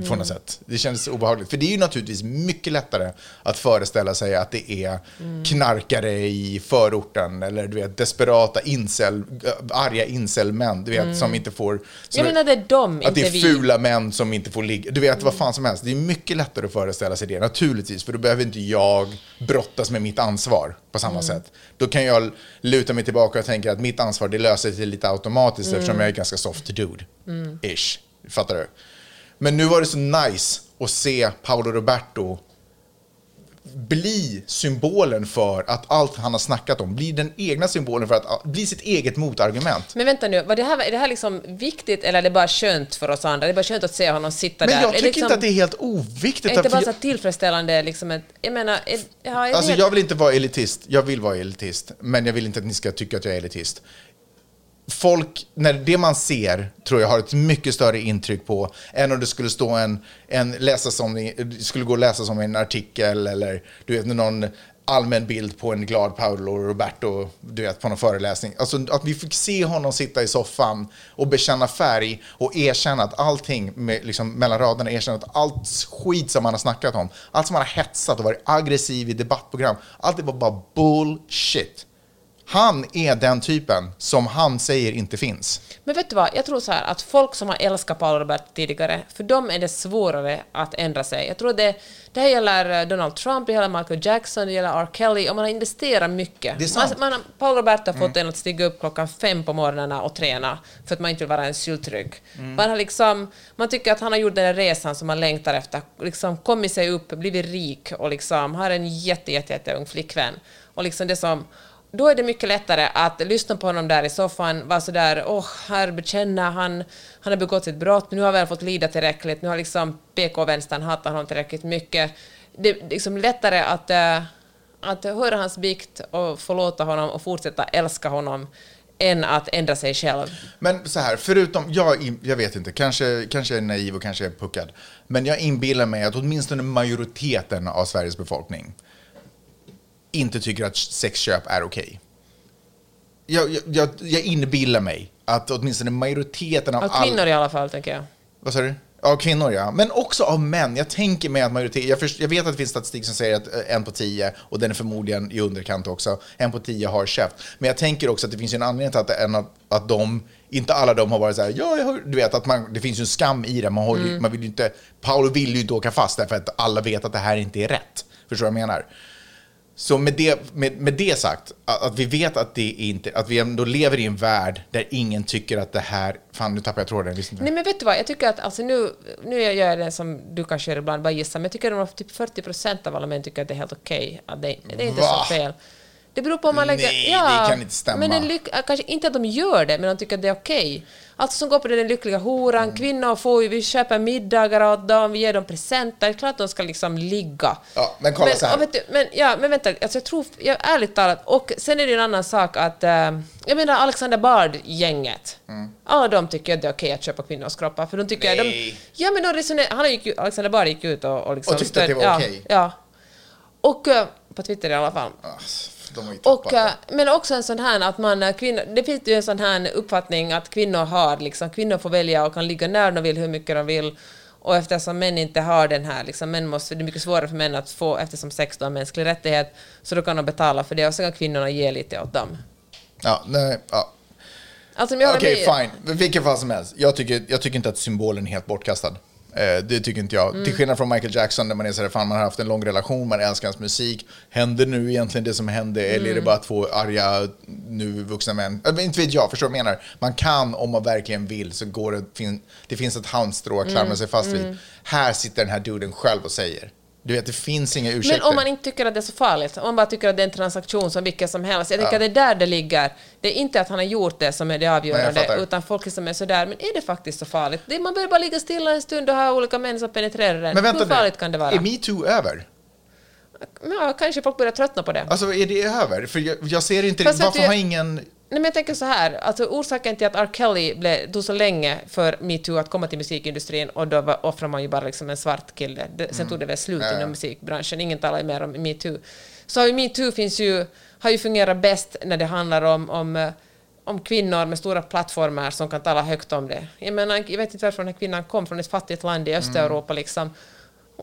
på något sätt. Det kändes obehagligt. För det är ju naturligtvis mycket lättare att föreställa sig att det är knarkare i förorten eller du vet, desperata incel, äh, arga incelmän, du vet, som inte får... som Jag menar det är dem, att det är vi. fula män som inte får ligga. Du vet, vad fan som helst. Det är mycket lättare att föreställa sig det, naturligtvis. För då behöver inte jag brottas med mitt ansvar på samma sätt. Då kan jag luta mig tillbaka och tänka att mitt ansvar, det löser sig lite automatiskt eftersom jag är ganska soft dude. Ish. Fattar du? Men nu var det så nice att se Paolo Roberto bli symbolen för att allt han har snackat om, bli den egna symbolen för att bli sitt eget motargument. Men vänta nu, var det här, är det här liksom viktigt eller är det bara skönt för oss andra? Det är bara skönt att se honom sitta Men där. jag Är det tycker liksom, inte att det är helt oviktigt. är inte att- bara så tillfredsställande liksom ett, jag menar, är, ja, är det Alltså helt- jag vill inte vara elitist, jag vill vara elitist, men jag vill inte att ni ska tycka att jag är elitist. Folk, när det man ser, tror jag har ett mycket större intryck på än om det skulle stå en, en läsa som, det skulle gå att läsa som en artikel eller du vet någon allmän bild på en glad Paolo Roberto, du vet, på någon föreläsning. Alltså att vi fick se honom sitta i soffan och bekänna färg och erkänna att allting, med, liksom, mellan raderna, erkänna att allt skit som han har snackat om, allt som han har hetsat och varit aggressiv i debattprogram, allt det var bara bullshit. Han är den typen som han säger inte finns. Men vet du vad, jag tror så här att folk som har älskat Paolo Roberto tidigare, för dem är det svårare att ändra sig. Jag tror det, det här gäller eh, Donald Trump, det gäller Michael Jackson, det gäller R. Kelly, och man har investerat mycket. Det är sant. Man, man, Paolo Roberto har fått en att stiga upp klockan fem på morgnarna och träna för att man inte vill vara en syltrygg. Man, har liksom, man tycker att han har gjort den där resan som man längtar efter, liksom kommit sig upp, blivit rik och liksom har en jätte, jätte, jätte ung flickvän. Och liksom det som då är det mycket lättare att lyssna på honom där i soffan, vara sådär, åh, här bekänner han, han har begått ett brott, nu har vi väl fått lida tillräckligt, nu har liksom PK-vänstern hatat honom tillräckligt mycket. Det är liksom lättare att, äh, att höra hans bikt och förlåta honom och fortsätta älska honom än att ändra sig själv. Men så här, förutom, jag, jag vet inte, kanske, kanske jag är naiv och kanske är puckad, men jag inbillar mig att åtminstone majoriteten av Sveriges befolkning inte tycker att sexköp är okej. Jag, jag, jag, jag inbillar mig att åtminstone majoriteten av Av kvinnor i alla fall, tänker jag. Vad sa du? Av kvinnor, ja. Men också av män. Jag tänker mig att majoritet... Jag, först, jag vet att det finns statistik som säger att eh, en på tio, och den är förmodligen i underkant också, en på tio har käft. Men jag tänker också att det finns en anledning till att, en, av- att de, inte alla de har varit så här, ja, jag har, du vet, att man, det finns ju en skam i det. Man, har, ju- man vill ju inte, Paolo vill ju inte åka fast därför att alla vet att det här inte är rätt. Förstår du vad jag menar? Så med det, med, med det sagt, att, att vi vet att det inte, att vi ändå lever i en värld där ingen tycker att det här, fan nu tappar jag tråden, inte. Nej men vet du vad, jag tycker att alltså nu, nu gör jag det som du kanske gör ibland, bara gissar, men jag tycker att typ 40 procent av alla män tycker att det är helt okej. att det, det är inte Va? så fel. Det beror på om man lägger... Nej, ja, det kan inte stämma. Men en lyck, kanske inte att de gör det, men de tycker att det är okej. Alltså som går på den lyckliga horan, Mm. kvinnor får ju, vi köper middagar åt dem, vi ger dem presenter, det är klart att de ska liksom ligga. Ja, men kolla så här. vet du, men, ja, men vänta, alltså jag tror, jag, ärligt talat, och sen är det en annan sak att, eh, jag menar Alexander Bard-gänget, alla de tycker att det är okej att köpa kvinnors kroppar, för de tycker Mm. Nej. de, ja men de resonerar, han gick ju, Alexander Bard gick ut och, och liksom Och tyckte att det var ja, okej. Ja. Och, eh, på Twitter i alla fall. Ah, De har ju tappat Och, det. eh, men också en sån här att man, eh, kvinnor, det finns ju en sån här uppfattning att kvinnor har, liksom, kvinnor får välja och kan ligga när de vill, hur mycket de vill. Och eftersom män inte har den här, liksom, män måste, det är mycket svårare för män att få, eftersom sex då är en mänsklig rättighet, så då kan de betala för det och så kan kvinnorna ge lite åt dem. Ja, nej, ja. Alltså, Okej, med- fine. Vilken fall som helst. Jag tycker, jag tycker inte att symbolen är helt bortkastad. Eh, det tycker inte jag. Mm. Till skillnad från Michael Jackson där man är så här, fan man har haft en lång relation, man älskar hans musik. Händer nu egentligen det som hände eller är det Mm. bara två arga, nu vuxna män? Vet inte vet jag, förstår du vad jag menar? Man kan, om man verkligen vill, så går det, fin, det finns ett halmstrå att Mm. klamra sig fast vid. Här sitter den här duden själv och säger. Du vet, det finns inga ursäkter. Men om man inte tycker att det är så farligt, om man bara tycker att det är en transaktion som vilken som helst, jag tänker Ja. att det är där det ligger. Det är inte att han har gjort det som är det avgörande, fattar. utan folk som är sådär, men är det faktiskt så farligt? Det, man behöver bara ligga stilla en stund och ha olika män som penetrerar en. Men vänta Hur farligt nu, kan det vara? är metoo över? Ja, kanske folk börjar tröttna på det. Alltså är det över? För jag, jag ser inte, Fast varför har ingen... Nej, men jag tänker så här, alltså orsaken till att R. Kelly blev, tog så länge för metoo att komma till musikindustrin och då var, offrade man ju bara liksom en svart kille. Det, sen tog det väl slut Mm. Inom musikbranschen, ingen talar mer om metoo. Så metoo finns ju, har ju fungerat bäst när det handlar om, om, eh, om kvinnor med stora plattformar som kan tala högt om det. Jag menar, jag vet inte varför den här kvinnan kom från ett fattigt land i Östeuropa liksom.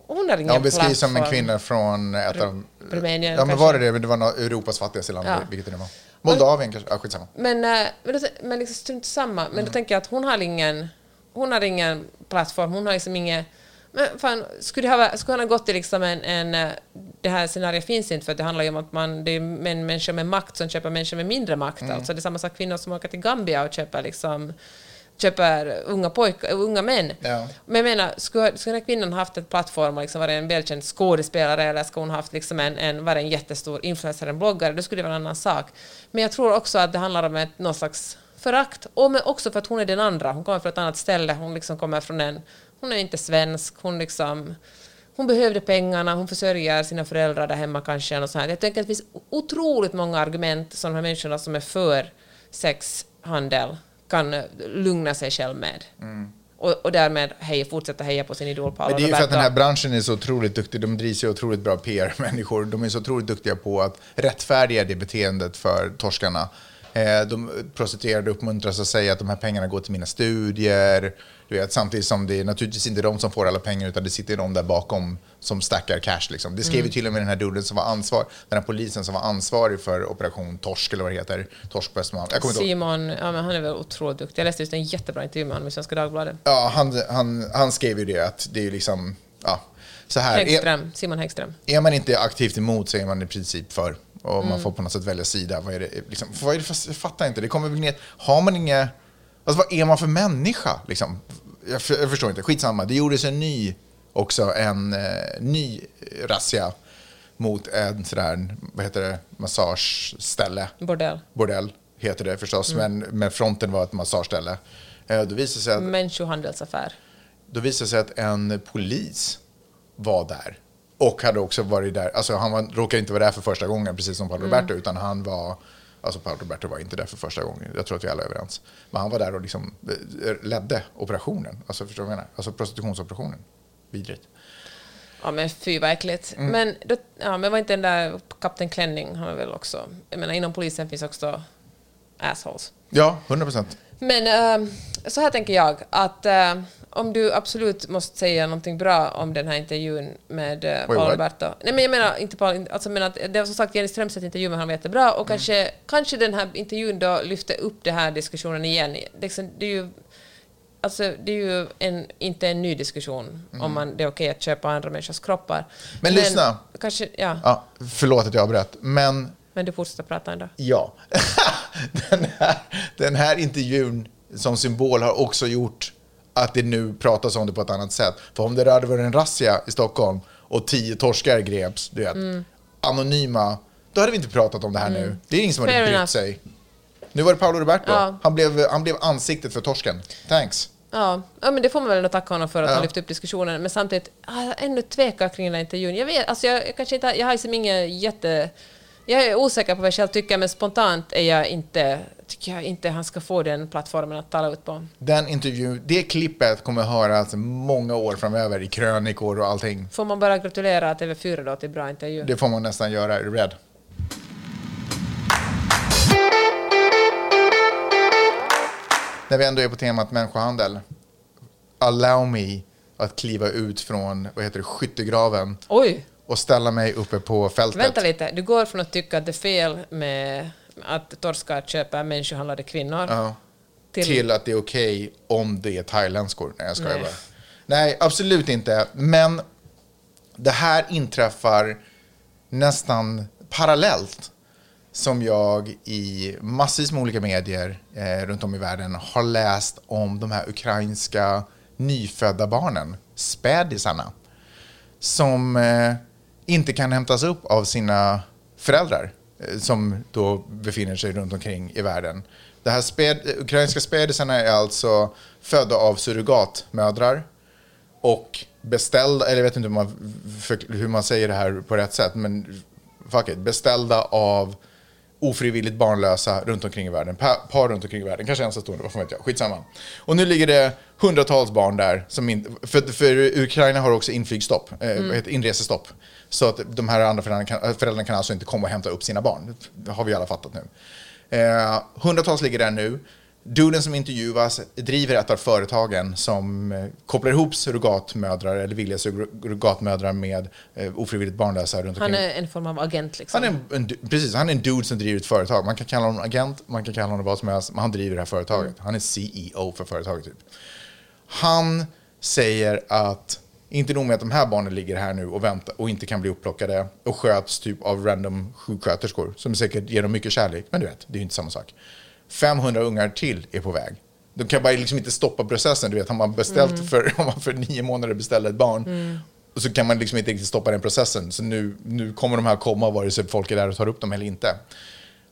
Hon har ingen Ja, hon beskrivs som en kvinna från ett av... Rumänien, Ja, men var det det? Det var Europas fattigaste land, Ja. vilket det var. Moldavien kanske? Ja, skitsamma. Men, eh, men, men liksom strunt samma. Men Mm. då tänker jag att hon har ingen, hon har ingen plattform, hon har liksom ingen... Men fan, skulle, ha, skulle han ha gått till liksom en, en... eh, Det här scenariot finns inte för att det handlar ju om att man, det är män, människor med makt som köper människor med mindre makt. Mm. Alltså det är samma sak kvinnor som åker till Gambia och köper liksom köper unga pojkar, unga män. Ja. Men jag menar, skulle, skulle den här kvinnan haft en plattform och liksom varit en välkänd skådespelare eller skulle hon haft liksom en, en, varit en jättestor influencer, en bloggare, då skulle det vara en annan sak. Men jag tror också att det handlar om ett, någon slags förakt, och men också för att hon är den andra, hon kommer från ett annat ställe, hon liksom kommer från en, hon är inte svensk, hon liksom hon behövde pengarna, hon försörjer sina föräldrar där hemma kanske. Och så här. Jag tänker att det finns otroligt många argument som de här människorna som är för sexhandel kan eh, lugna sig själv med. Och, och därmed hej, fortsätta heja på sin idol Paolo Men det är ju för att den här branschen är så otroligt duktig. De drivs ju otroligt bra PR-människor. De är så otroligt duktiga på att rättfärdiga det beteendet för torskarna. Eh, De prostituerade uppmuntras att säga att de här pengarna går till mina studier. Du vet, samtidigt som det är naturligtvis inte de som får alla pengar utan det sitter någon där bakom som stackar cash. Liksom. Det skrev Mm. till och med den här duden som var ansvar, den här polisen som var ansvarig för operation Torsk eller vad det heter. Torsk på Östermalm. Simon, ja, men han är väl otroligt duktig. Jag läste just en jättebra intervju med honom i Svenska Dagbladet. Ja, han, han, han skrev ju det att det är liksom, ja, så här. Är, Häggström, Simon Häggström. är man inte aktivt emot så är man i princip för. Och Mm. man får på något sätt välja sida. Vad är det, liksom, vad är det för, jag fattar inte. Det kommer väl ner, har man inga, alltså vad är man för människa? Liksom? Jag, jag förstår inte, skitsamma. Det gjordes en ny, också en eh, ny razzia mot en sådär, vad heter det, massageställe. Bordell. Bordell heter det förstås, Mm. men, men fronten var ett massageställe. Eh, Då visade det sig att Människohandelsaffär. då visade det sig att en polis var där. Och hade också varit där, alltså han var, råkade inte vara där för första gången, precis som Paolo Roberto, utan han var, alltså Paolo Roberto var inte där för första gången, jag tror att vi alla är överens. Men han var där och liksom eh, ledde operationen, alltså förstår du vad jag menar? Alltså prostitutionsoperationen. Vidrigt. Ja men fy vad äckligt. Mm. Men, då, ja, men var inte den där Kapten Klänning, han var väl också... Jag menar inom polisen finns också assholes. Ja, 100 procent. Men eh, så här tänker jag att eh, om du absolut måste säga någonting bra om den här intervjun med uh, Paolo what? Roberto. Nej men jag menar inte Paolo, alltså men att det var som sagt Jenny Strömstedt intervju med honom var jättebra Mm. och kanske, kanske den här intervjun då lyfte upp den här diskussionen igen. Liksom, det är ju Alltså, det är ju en, inte en ny diskussion om man, det är okej att köpa andra människors kroppar. Mm. Men lyssna. Kanske, ja, Ja, förlåt att jag avbröt, men men du fortsätter prata ändå. Ja. <laughs> den, här, den här intervjun som symbol har också gjort att det nu pratas om det på ett annat sätt. För om det hade varit en razzia i Stockholm och tio torskar greps, du vet, Mm. anonyma, då hade vi inte pratat om det här nu. Det är ingen som hade Fair brytt enough. sig. Nu var det Paolo Roberto. Ja. Han, blev, han blev ansiktet för torsken. Thanks. Ja, ja, men det får man väl ändå tacka honom för att Ja. han lyfte upp diskussionen. Men samtidigt, ah, jag ännu tvekar kring den här intervjun. Jag vet, alltså jag, jag kanske inte, jag har liksom ingen jätte... Jag är osäker på vad jag själv tycker, men spontant är jag inte, tycker jag inte han ska få den plattformen att tala ut på. Den intervjun, det klippet kommer höras många år framöver i krönikor och allting. Får man bara gratulera TV4 då till bra intervju. Det får man nästan göra. Är du beredd? När vi ändå är på temat människohandel. Allow me att kliva ut från vad heter det, skyttegraven Oj! och ställa mig uppe på fältet. Vänta lite, du går från att tycka att det är fel med att torskar köper människohandlade kvinnor Ja. till... Till att det är okej om det är thailändskor. Nej, jag skojar Nej. bara. Nej, absolut inte. Men det här inträffar nästan parallellt som jag i massvis med olika medier eh, runt om i världen har läst om de här ukrainska nyfödda barnen, spädisarna, som eh, inte kan hämtas upp av sina föräldrar som då befinner sig runt omkring i världen. De här späd, ukrainska spädisarna är alltså födda av surrogatmödrar och beställda, eller jag vet inte hur man, hur man säger det här på rätt sätt, men fuck it, beställda av ofrivilligt barnlösa runt omkring i världen, pa, par runt omkring i världen, kanske ensamstående, vad fan vet jag, skitsamma. Och nu ligger det hundratals barn där, som in, för, för Ukraina har också inflygstopp, eh, heter, inresestopp. Så att de här andra föräldrarna kan, föräldrarna kan alltså inte komma och hämta upp sina barn, det har vi alla fattat nu. Eh, hundratals ligger där nu. Duden som intervjuas driver ett av företagen som eh, kopplar ihop surrogatmödrar eller villiga surrogatmödrar med eh, ofrivilligt barnlösa runt Han omkring. är en form av agent liksom. Han är en, en, precis, han är en dude som driver ett företag. Man kan kalla honom agent, man kan kalla honom vad som helst, men han driver det här företaget. Han är CEO för företaget. Typ. Han säger att inte nog med att de här barnen ligger här nu och väntar och inte kan bli upplockade och sköts typ av random sjuksköterskor som säkert ger dem mycket kärlek, men du vet, det är ju inte samma sak. 500 ungar till är på väg. De kan bara liksom inte stoppa processen. Du vet, har man beställt för, <laughs> om man för nio månader beställer ett barn och så kan man liksom inte riktigt stoppa den processen. Så nu, nu kommer de här komma vare sig folk är där och tar upp dem eller inte.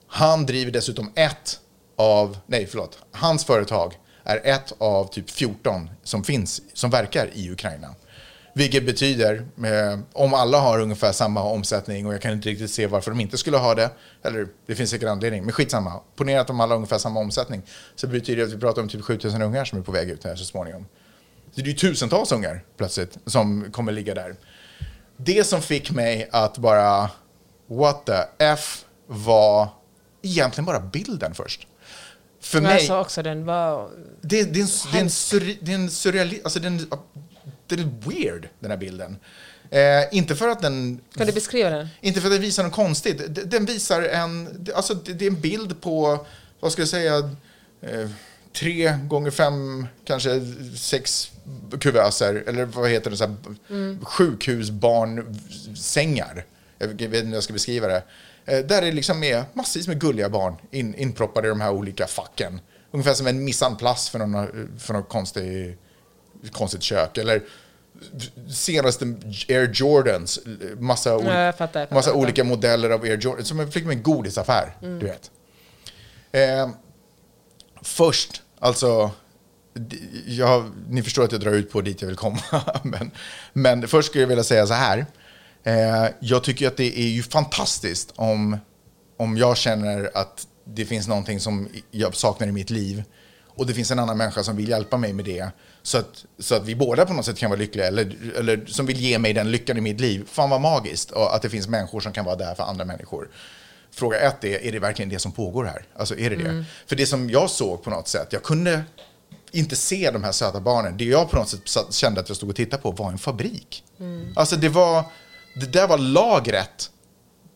Han driver dessutom ett av, nej förlåt, hans företag är ett av typ 14 som finns, som verkar i Ukraina. Vilket betyder, eh, om alla har ungefär samma omsättning och jag kan inte riktigt se varför de inte skulle ha det, eller det finns säkert anledning, men skitsamma. Ponera att de alla har ungefär samma omsättning, så betyder det att vi pratar om typ 7000 ungar som är på väg ut här så småningom. Så det är ju tusentals ungar plötsligt som kommer ligga där. Det som fick mig att bara, what the F, var egentligen bara bilden först. För Men mig... jag sa också den var... Det, det, är en, det, är en surre, det är en alltså den, den är weird, den här bilden. Eh, inte för att den... Kan du beskriva den? Inte för att den visar något konstigt. Den- visar en... Alltså det är en bild på, vad ska jag säga, eh, tre gånger fem, kanske sex kuvöser. Eller vad heter det? Så här, Sjukhusbarnsängar. Jag vet inte hur jag ska beskriva det. Eh, där det liksom är massvis med gulliga barn in, inproppade i de här olika facken. Ungefär som en place för någon, för någon konstig, konstigt kök. Eller senaste Air Jordans, massa, oli- Ja, fattar, massa fattar. olika modeller av Air Jordan. Som en fick med en godisaffär, Mm. du vet. Eh, först, alltså, jag, ni förstår att jag drar ut på dit jag vill komma. <laughs> men, men först skulle jag vilja säga så här. Eh, jag tycker att det är ju fantastiskt om, om jag känner att det finns någonting som jag saknar i mitt liv och det finns en annan människa som vill hjälpa mig med det så att, så att vi båda på något sätt kan vara lyckliga eller, eller som vill ge mig den lyckan i mitt liv. Fan vad magiskt och att det finns människor som kan vara där för andra människor. Fråga ett är, är det verkligen det som pågår här? Alltså är det det? För det som jag såg på något sätt, jag kunde inte se de här söta barnen. Det jag på något sätt kände att jag stod och tittade på var en fabrik. Alltså det var, det där var lagret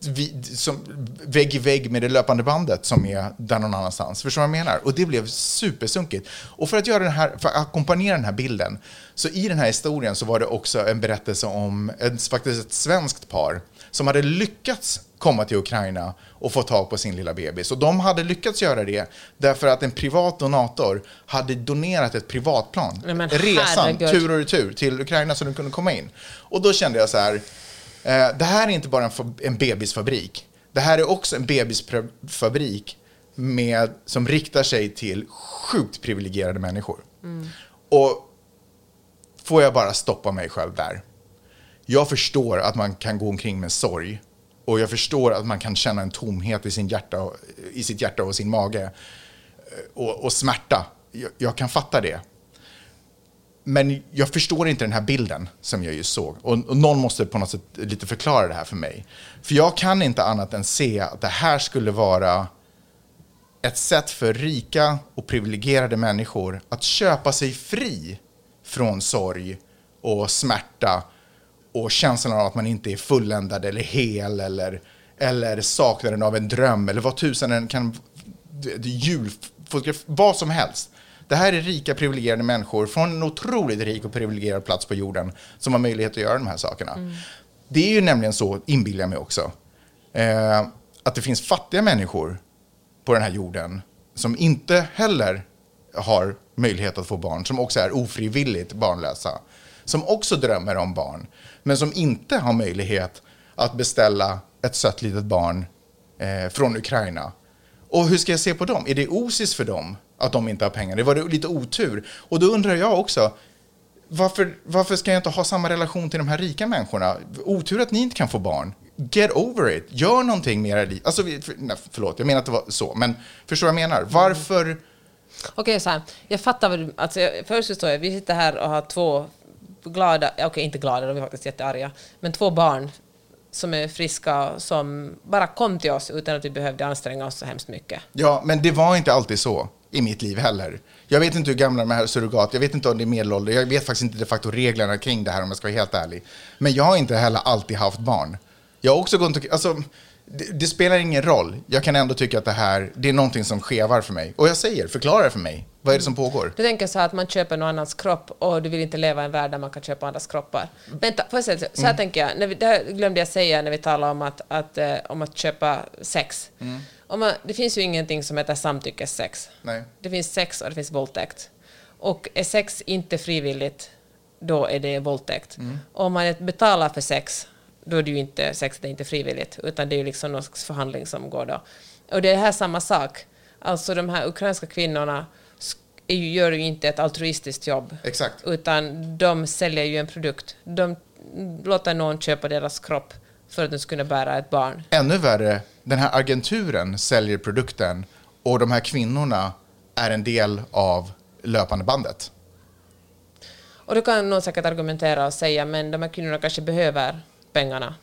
vi, som, vägg i vägg med det löpande bandet som är där någon annanstans. Förstår du vad jag menar? Och det blev supersunkigt. Och för att göra den här, för att ackompanjera den här bilden, så i den här historien så var det också en berättelse om en, faktiskt ett svenskt par som hade lyckats komma till Ukraina och få tag på sin lilla bebis. Och de hade lyckats göra det därför att en privat donator hade donerat ett privatplan. Nej, resan, tur och retur, till Ukraina så de kunde komma in. Och då kände jag så här, det här är inte bara en, en bebisfabrik. Det här är också en bebisfabrik med, som riktar sig till sjukt privilegierade människor. Och får jag bara stoppa mig själv där. Jag förstår att man kan gå omkring med sorg. Och jag förstår att man kan känna en tomhet i, sin hjärta, i sitt hjärta och sin mage. Eh, Och, och smärta. Jag, jag kan fatta det. Men jag förstår inte den här bilden som jag just såg. Och, och någon måste på något sätt lite förklara det här för mig. För jag kan inte annat än se att det här skulle vara ett sätt för rika och privilegierade människor att köpa sig fri från sorg och smärta och känslan av att man inte är fulländad eller hel eller, eller saknaden av en dröm eller vad tusan den kan... det- Julfotograf, vad som helst. Det här är rika privilegierade människor från en otroligt rik och privilegierad plats på jorden som har möjlighet att göra de här sakerna. Det är ju nämligen så, inbillar jag mig också, eh, att det finns fattiga människor på den här jorden som inte heller har möjlighet att få barn, som också är ofrivilligt barnlösa, som också drömmer om barn, men som inte har möjlighet att beställa ett sött litet barn eh, från Ukraina. Och hur ska jag se på dem? Är det osis för dem att de inte har pengar? Det var lite otur. Och då undrar jag också, varför, varför ska jag inte ha samma relation till de här rika människorna? Otur att ni inte kan få barn. Get over it. Gör någonting med era liv. Alltså, för, nej, förlåt, jag menar att det var så. Men förstår vad jag menar? Varför? Okej, så här. Jag fattar vad du... Alltså, jag, först förstår jag, vi sitter här och har två glada, okej inte glada, de är faktiskt jättearga, men två barn som är friska, som bara kom till oss utan att vi behövde anstränga oss så hemskt mycket. Ja, men det var inte alltid så i mitt liv heller. Jag vet inte hur gamla de här är surrogat, jag vet inte om det är medelålder, jag vet faktiskt inte de facto reglerna kring det här om jag ska vara helt ärlig. Men jag har inte heller alltid haft barn. Jag har också gått och, alltså, det, det spelar ingen roll. Jag kan ändå tycka att det här, det är någonting som skevar för mig. Och jag säger, förklara för mig. Vad är det som pågår? Du tänker så här att man köper någon annans kropp och du vill inte leva i en värld där man kan köpa andras kroppar. Vänta, får jag säga, så här Mm. tänker jag, när vi, det här glömde jag säga när vi talade om att, att, eh, om att köpa sex. Mm. Om man, det finns ju ingenting som heter samtyckessex. Nej. Det finns sex och det finns våldtäkt. Och är sex inte frivilligt, då är det våldtäkt. Mm. Om man betalar för sex, då är det ju inte, sexet är inte frivilligt, utan det är ju liksom någon slags förhandling som går då. Och det är här samma sak. Alltså de här ukrainska kvinnorna ju, gör ju inte ett altruistiskt jobb, Exakt. utan de säljer ju en produkt. De låter någon köpa deras kropp för att de ska kunna bära ett barn. Ännu värre, den här agenturen säljer produkten och de här kvinnorna är en del av löpande bandet. Och då kan någon säkert argumentera och säga men de här kvinnorna kanske behöver pengarna.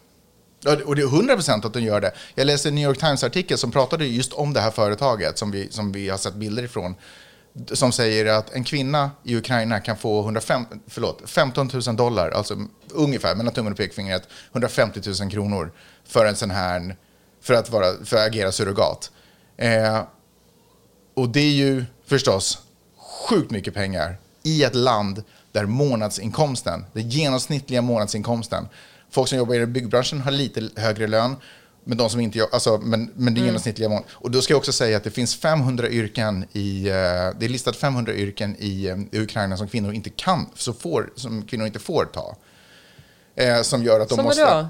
Ja, Och det är 100 procent att de gör det. Jag läste en New York Times-artikel som pratade just om det här företaget som vi, som vi har sett bilder ifrån. Som säger att en kvinna i Ukraina kan få 105, förlåt, 15 000 dollar, alltså ungefär mellan tummen och pekfingret, 150 000 kronor för en sån här, för att, vara, för att agera surrogat. Eh, och det är ju förstås sjukt mycket pengar i ett land där månadsinkomsten, den genomsnittliga månadsinkomsten, folk som jobbar i byggbranschen har lite högre lön, men de som inte jobbar, alltså, men, men det genomsnittliga mån- Och då ska jag också säga att det finns 500 yrken i, eh, det är listat 500 yrken i, eh, i Ukraina som kvinnor inte kan, så får, som kvinnor inte får ta. Eh, som gör att de Som måste...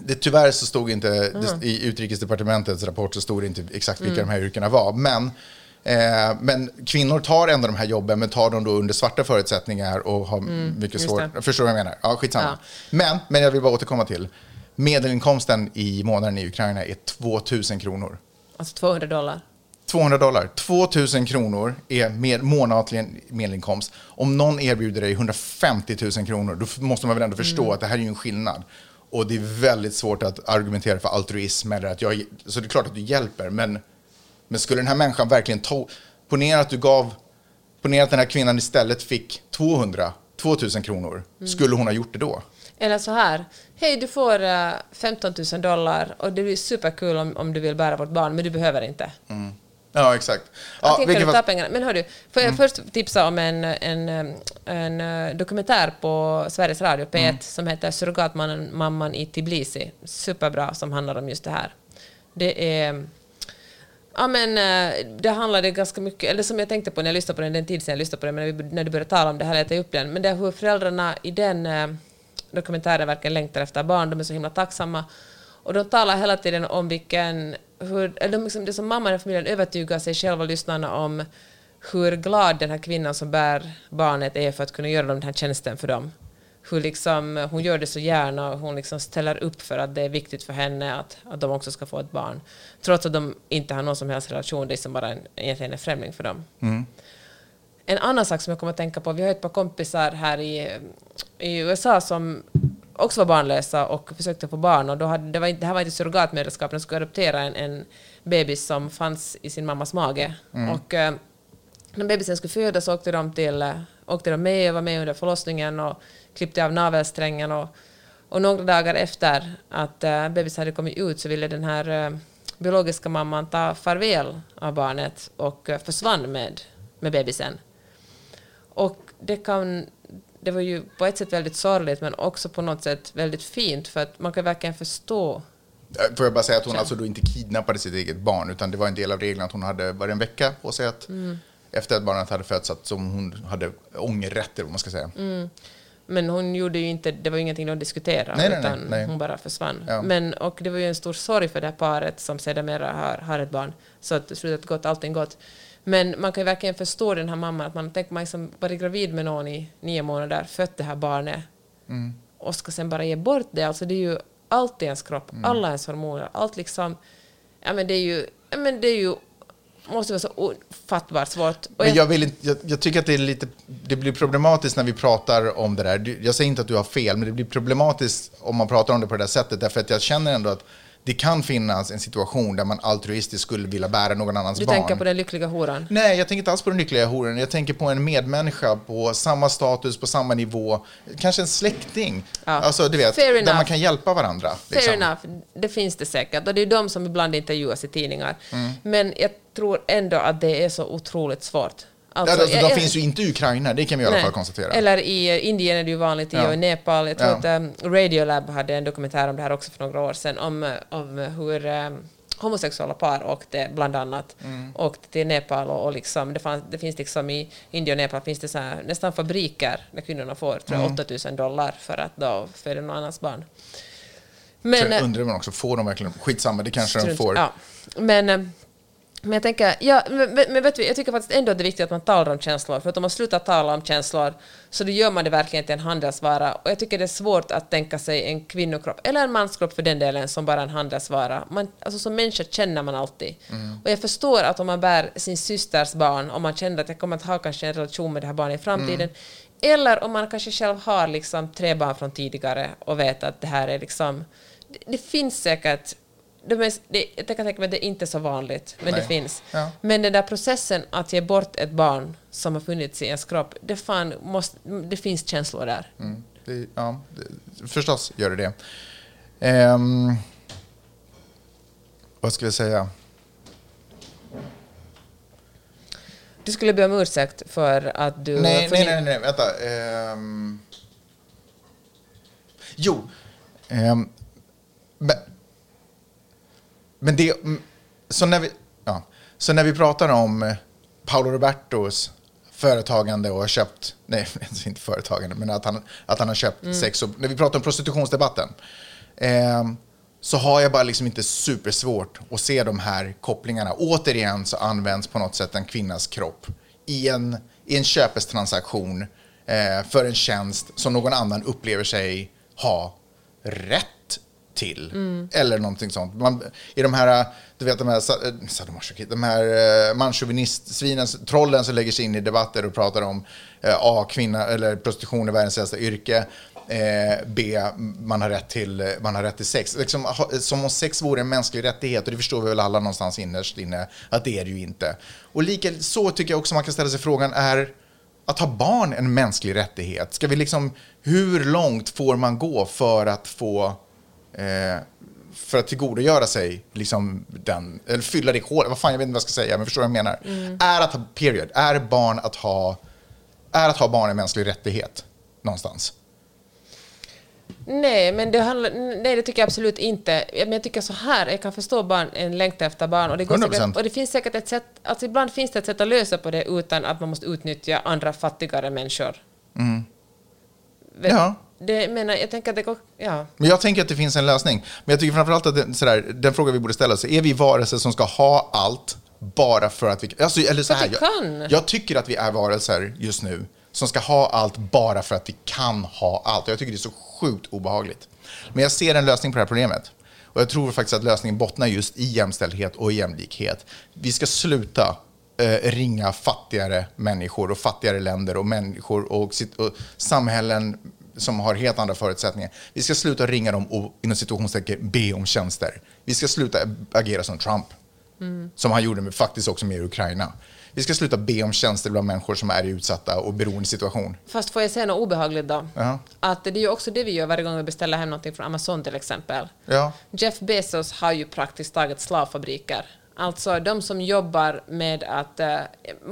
Det, tyvärr så stod inte, det, i utrikesdepartementets rapport så stod det inte exakt vilka de här yrkena var. Men, men kvinnor tar ändå de här jobben, men tar dem då under svarta förutsättningar och har mycket just svårt. förstår vad jag menar. Ja, skitsamma. Ja. Men, men jag vill bara återkomma till. Medelinkomsten i månaden i Ukraina är 2000 kronor. Alltså 200 dollar. 200 dollar. 2000 kronor är med, månatlig medelinkomst. Om någon erbjuder dig 150 000 kronor, då måste man väl ändå förstå att det här är ju en skillnad. Och det är väldigt svårt att argumentera för altruism eller att jag... Så det är klart att du hjälper, men, men skulle den här människan verkligen ta... Ponera att du gav... Ponera att den här kvinnan istället fick 200, 2000 kronor. Skulle hon ha gjort det då? Eller så här, hej du får eh, 15 000 dollar och det blir superkul om, om du vill bära vårt barn, men du behöver inte. Ja, exakt. Ja, Antingen kan du ta pengarna. Men hördu, får jag först tipsa om en, en, eh, en, eh, dokumentär på Sveriges Radio, P1, som heter Surrogatmannen mamman i Tbilisi. Superbra, som handlar om just det här. Det är... Ja, men eh, det handlade ganska mycket, eller som jag tänkte på när jag lyssnade på den, den tid sedan jag lyssnade på den, men när, vi, när du började tala om det här letade jag upp den, men det är hur föräldrarna i den eh, dokumentären verkligen längtar efter barn, de är så himla tacksamma. Och de talar hela tiden om vilken, hur, eller liksom, det som mamman i familjen övertygar sig själva och lyssnarna om hur glad den här kvinnan som bär barnet är för att kunna göra den här tjänsten för dem. Hur liksom, hon gör det så gärna och hon liksom ställer upp för att det är viktigt för henne att, att de också ska få ett barn. Trots att de inte har någon som helst relation, det är som bara en, egentligen en främling för dem. En annan sak som jag kommer att tänka på, vi har ett par kompisar här i, i USA som också var barnlösa och försökte få barn. Och då hade, det, var, det här var inte surrogatmödraskap, de skulle adoptera en, en bebis som fanns i sin mammas mage. Och eh, när bebisen skulle födas åkte de, till, eh, åkte de med och var med under förlossningen och klippte av navelsträngen. Och, och några dagar efter att uh, bebisen hade kommit ut så ville den här eh, biologiska mamman ta farväl av barnet och eh, försvann med, med bebisen. Och det kan... Det var ju på ett sätt väldigt sorgligt men också på något sätt väldigt fint för att man kan verkligen förstå. Får jag bara säga att hon alltså då inte kidnappade sitt eget barn, utan det var en del av reglerna att hon hade bara en vecka på sig att, Mm. efter att barnet hade fötts, att som hon hade ångerrätter, vad man ska säga. Mm. Men hon gjorde ju inte, det var ju ingenting de diskuterade Nej, nej, nej, utan nej. hon bara försvann. Ja. Men, och det var ju en stor sorg för det här paret som sedermera har, har ett barn. Så att slutet gott, allting gott. Men man kan ju verkligen förstå den här mamman, att man tänker man liksom varit gravid med någon i nio månader, fött det här barnet Mm. och ska sen bara ge bort det. Alltså det är ju allt i ens kropp, Mm. alla ens hormoner, allt liksom. Ja men det är ju, ja men det är ju, måste vara så ofattbart svårt. Men jag, vill inte, jag, jag tycker att det, är lite, det blir problematiskt när vi pratar om det där. Jag säger inte att du har fel, men det blir problematiskt om man pratar om det på det där sättet. Därför att jag känner ändå att det kan finnas en situation där man altruistiskt skulle vilja bära någon annans Du barn. tänker på den lyckliga horan? Nej, jag tänker inte alls på den lyckliga horan. Jag tänker på en medmänniska på samma status, på samma nivå. Kanske en släkting. Ja. Alltså, du vet, Fair där enough. man kan hjälpa varandra. Fair liksom. enough, det finns det säkert. Och det är de som ibland intervjuas i tidningar. Mm. Men jag tror ändå att det är så otroligt svårt. Ja, Alltså, alltså, jag- de finns ju inte i Ukraina, det kan vi i alla fall konstatera. Eller i eh, Indien är det ju vanligt, i Ja. och i Nepal. Jag tror Ja. att um, Radiolab hade en dokumentär om det här också för några år sedan, om, eh, om hur um, homosexuella par åkte, bland annat, Mm. åkte till Nepal och, och liksom, det, fanns, det finns liksom i Indien och Nepal finns det så här, nästan fabriker där kvinnorna får tror jag, Mm. 8000 dollar för att då föda någon annans barn. Så Men, eh, undrar man också, får de verkligen, skitsamma, det kanske de Strunt- får. Ja. Men, eh, men jag tänker, ja, men, vet du, jag tycker faktiskt ändå att det är viktigt att man talar om känslor, för att om man slutar tala om känslor så då gör man det verkligen till en handelsvara. Och jag tycker det är svårt att tänka sig en kvinnokropp, eller en manskropp för den delen, som bara en handelsvara. Man, alltså som människa känner man alltid. Och jag förstår att om man bär sin systers barn, om man känner att jag kommer att ha kanske en relation med det här barnet i framtiden, eller om man kanske själv har liksom tre barn från tidigare och vet att det här är liksom... Det, det finns säkert det mest, det, jag kan tänka mig att det är inte så vanligt, men Nej. det finns. Ja. Men den där processen att ge bort ett barn som har funnits i ens kropp, det, fan måste, det finns känslor där. Mm, det, ja, det, förstås gör det det. Ehm, vad ska vi säga? Du skulle be om ursäkt för att du... Nej, nej, nej, nej, vänta. Ehm, jo. Men, men det... mm, Så när vi, ja, så när vi pratar om eh, Paolo Robertos företagande och har köpt, nej, <laughs> inte företagande, men att han, att han har köpt Mm. sex och, när vi pratar om prostitutionsdebatten, ehm, så har jag bara liksom inte supersvårt att se de här kopplingarna. Återigen så används på något sätt en kvinnas kropp i en, i en köpestransaktion eh, för en tjänst som någon annan upplever sig ha rätt till. Eller någonting sånt. Man, I de här, du vet de här, eh, de här eh, manschauvinistsvinen, trollen som lägger sig in i debatter och pratar om eh, A, kvinna, eller prostitution är världens äldsta yrke. B, man har rätt till, man har rätt till sex. Liksom, som om sex vore en mänsklig rättighet och det förstår vi väl alla någonstans innerst inne att det är det ju inte. Och lika så tycker jag också man kan ställa sig frågan, är att ha barn en mänsklig rättighet? Ska vi liksom, hur långt får man gå för att få eh, för att tillgodogöra sig liksom den, eller fylla det hålet, vad fan jag vet inte vad jag ska säga, men förstår vad jag menar. Är att ha, period, är barn att ha, är att ha barn en mänsklig rättighet någonstans? Nej, men det, handlar, nej, det tycker jag absolut inte. Men jag tycker så här, jag kan förstå barn, en längtän efter barn. Och det, går 100%. säkert, och det finns säkert ett sätt, alltså ibland finns det ett sätt att lösa på det utan att man måste utnyttja andra fattigare människor. Vet- Ja. Det, menar, jag tänker att det går, ja. Men jag tänker att det finns en lösning. Men jag tycker framförallt att det, sådär, den fråga vi borde ställa oss är vi varelser som ska ha allt bara för att vi... Alltså, eller så här, jag, jag tycker att vi är varelser just nu som ska ha allt bara för att vi kan ha allt. Och jag tycker det är så sjukt obehagligt. Men jag ser en lösning på det här problemet. Och jag tror faktiskt att lösningen bottnar just i jämställdhet och jämlikhet. Vi ska sluta eh, ringa fattigare människor och fattigare länder och människor och, sitt, och samhällen som har helt andra förutsättningar. Vi ska sluta ringa dem och inom situationstecken be om tjänster. Vi ska sluta agera som Trump. Som han gjorde med, faktiskt också med Ukraina. Vi ska sluta be om tjänster bland människor som är i utsatta och beroende situation. Fast får jag säga något obehagligt då? Ja. Att det är ju också det vi gör varje gång vi beställer hem någonting från Amazon till exempel. Ja. Jeff Bezos har ju praktiskt taget slavfabriker. Alltså de som jobbar med att... Eh,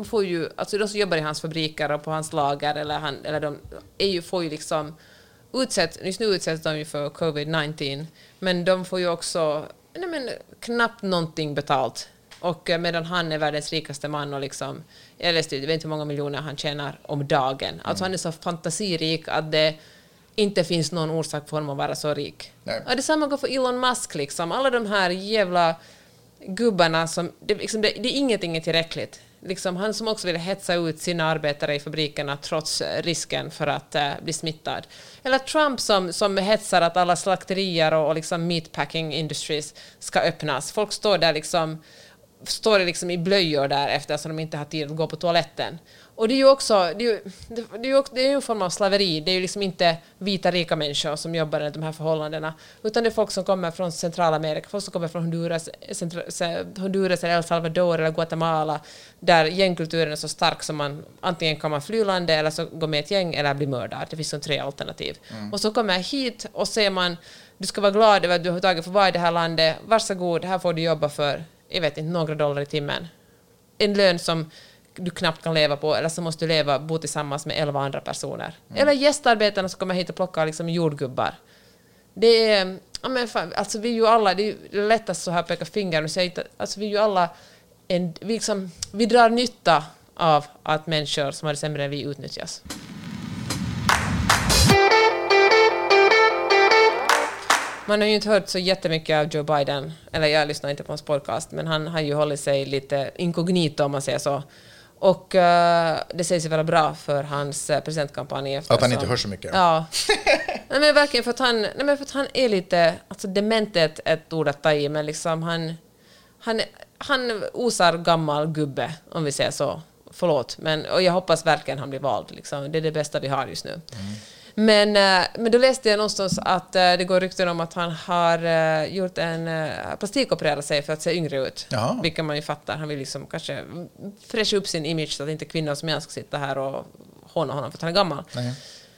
får ju, alltså de som jobbar i hans fabriker och på hans lager, eller, han, eller de är ju, får ju liksom... Utsätt, just nu utsätts de ju för covid-19, men de får ju också nej men, knappt någonting betalt. Och eh, medan han är världens rikaste man och liksom, jag läste, jag vet inte hur många miljoner han tjänar om dagen. Alltså han är så fantasirik att det inte finns någon orsak för honom att vara så rik. Nej. Ja, detsamma går för Elon Musk liksom. Alla de här jävla gubbarna som, det, liksom, det, det är ingenting är tillräckligt. Liksom, han som också vill hetsa ut sina arbetare i fabrikerna trots eh, risken för att eh, bli smittad. Eller Trump som, som hetsar att alla slakterier och, och liksom meatpacking industries ska öppnas. Folk står där liksom står liksom i blöjor där eftersom de inte har tid att gå på toaletten. Och det är ju också, det är ju, det, är ju, också, det är ju en form av slaveri, det är ju liksom inte vita rika människor som jobbar under de här förhållandena, utan det är folk som kommer från Centralamerika, folk som kommer från Honduras, Honduras eller El Salvador eller Guatemala, där gängkulturen är så stark som man antingen kan man fly landet eller så gå med ett gäng eller bli mördad. Det finns som tre alternativ. Och så kommer jag hit och ser man, du ska vara glad över att du har tagit för vara i det här landet, varsågod, här får du jobba för, jag vet inte, några dollar i timmen en lön som du knappt kan leva på, eller så måste du leva, bo tillsammans med elva andra personer. Eller gästarbetarna som kommer hit och plockar liksom jordgubbar. Det är, ja men fan, alltså vi är ju alla, det är lättast så här att peka finger och säga inte, alltså vi är ju alla, en, vi, liksom, vi drar nytta av att människor som har det sämre än vi utnyttjas. Man har ju inte hört så jättemycket av Joe Biden, eller jag lyssnar inte på hans podcast, men han har ju hållit sig lite inkognito om man säger så. Och eh, det sägs ju vara bra för hans uh, presidentkampanj. Att han eftersom- inte hörs så mycket. Ja. <laughs> nej, men verkligen för att han, nej, men för att han är lite, alltså dement är ett, ett ord att ta i, men liksom han, han, han osar gammal gubbe, om vi säger så. Förlåt, men och jag hoppas verkligen han blir vald. Liksom. Det är det bästa vi har just nu. Men, eh, men då läste jag någonstans att eh, det går rykten om att han har eh, gjort en plastikopererat sig för att se yngre ut. Jaha. Vilket man ju fattar. Han vill liksom kanske fräscha upp sin image så att inte kvinnor som jag ska sitta här och håna honom för att han är gammal. Nej.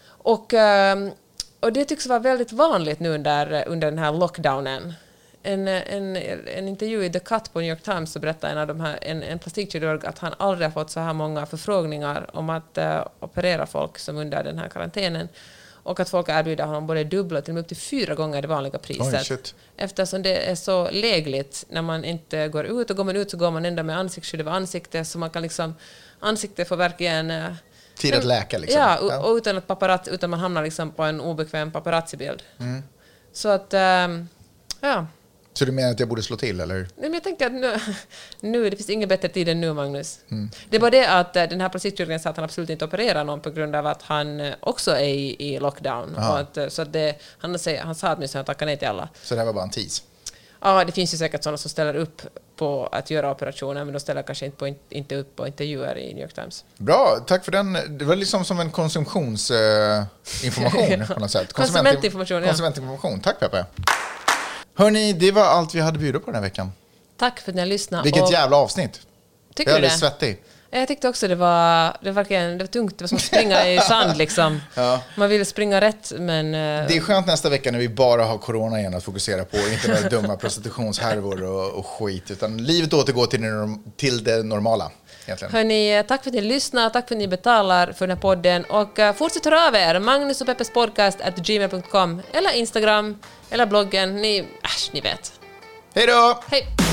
Och, och det tycks vara väldigt vanligt nu under, under den här lockdownen. En, en, en intervju i The Cut på New York Times så berättade en, av de här, en, en plastikkirurg att han aldrig har fått så här många förfrågningar om att eh, operera folk som under den här karantänen. Och att folk erbjuder honom både dubbla till och med upp till fyra gånger det vanliga priset. Shit. Eftersom det är så lägligt när man inte går ut, och går man ut så går man ändå med ansiktsskydd över ansiktet, så man kan liksom, ansiktet får verkligen eh, Tid att läka liksom. Ja, och, och utan att paparazzi, utan man hamnar liksom på en obekväm paparazzi-bild. Mm. Så att, ehm, ja. Så du menar att jag borde slå till eller? Nej, men jag tänker att nu, <laughs> nu, det finns ingen bättre tid än nu, Magnus. Mm. Det var det att eh, den här plastikkirurgen sa att han absolut inte opererar någon på grund av att han eh, också är i, i lockdown. Ja. Att, eh, så det, han, säger, han sa åtminstone att han tackar nej till alla. Så det här var bara en tease? Ja, det finns ju säkert sådana som ställer upp på att göra operationer, men de ställer kanske inte, på, inte upp på intervjuer i New York Times. Bra, tack för den. Det var liksom som en konsumtionsinformation <laughs> på något sätt. Konsumentinformation, ja. Konsumentinformation. Tack Peppe. Hörni, det var allt vi hade bjuda på den här veckan. Tack för att ni har lyssnat. Vilket och- jävla avsnitt. Tycker jag är du det? svettig. Jag tyckte också det var, det var, verkligen, det var tungt, det var som att springa i sand liksom. <laughs> Ja. Man ville springa rätt men... eh, Det är skönt nästa vecka när vi bara har corona igen att fokusera på. Inte några dumma prostitutionshärvor och, och skit. Utan livet återgår till det, till det normala. Egentligen. Hörni, eh, tack för att ni lyssnar, tack för att ni betalar för den här podden och uh, fortsätt höra av er, Magnus och Peppes podcast at gmail.com eller Instagram eller bloggen, ni, äsch, ni vet. Hej då! Hej!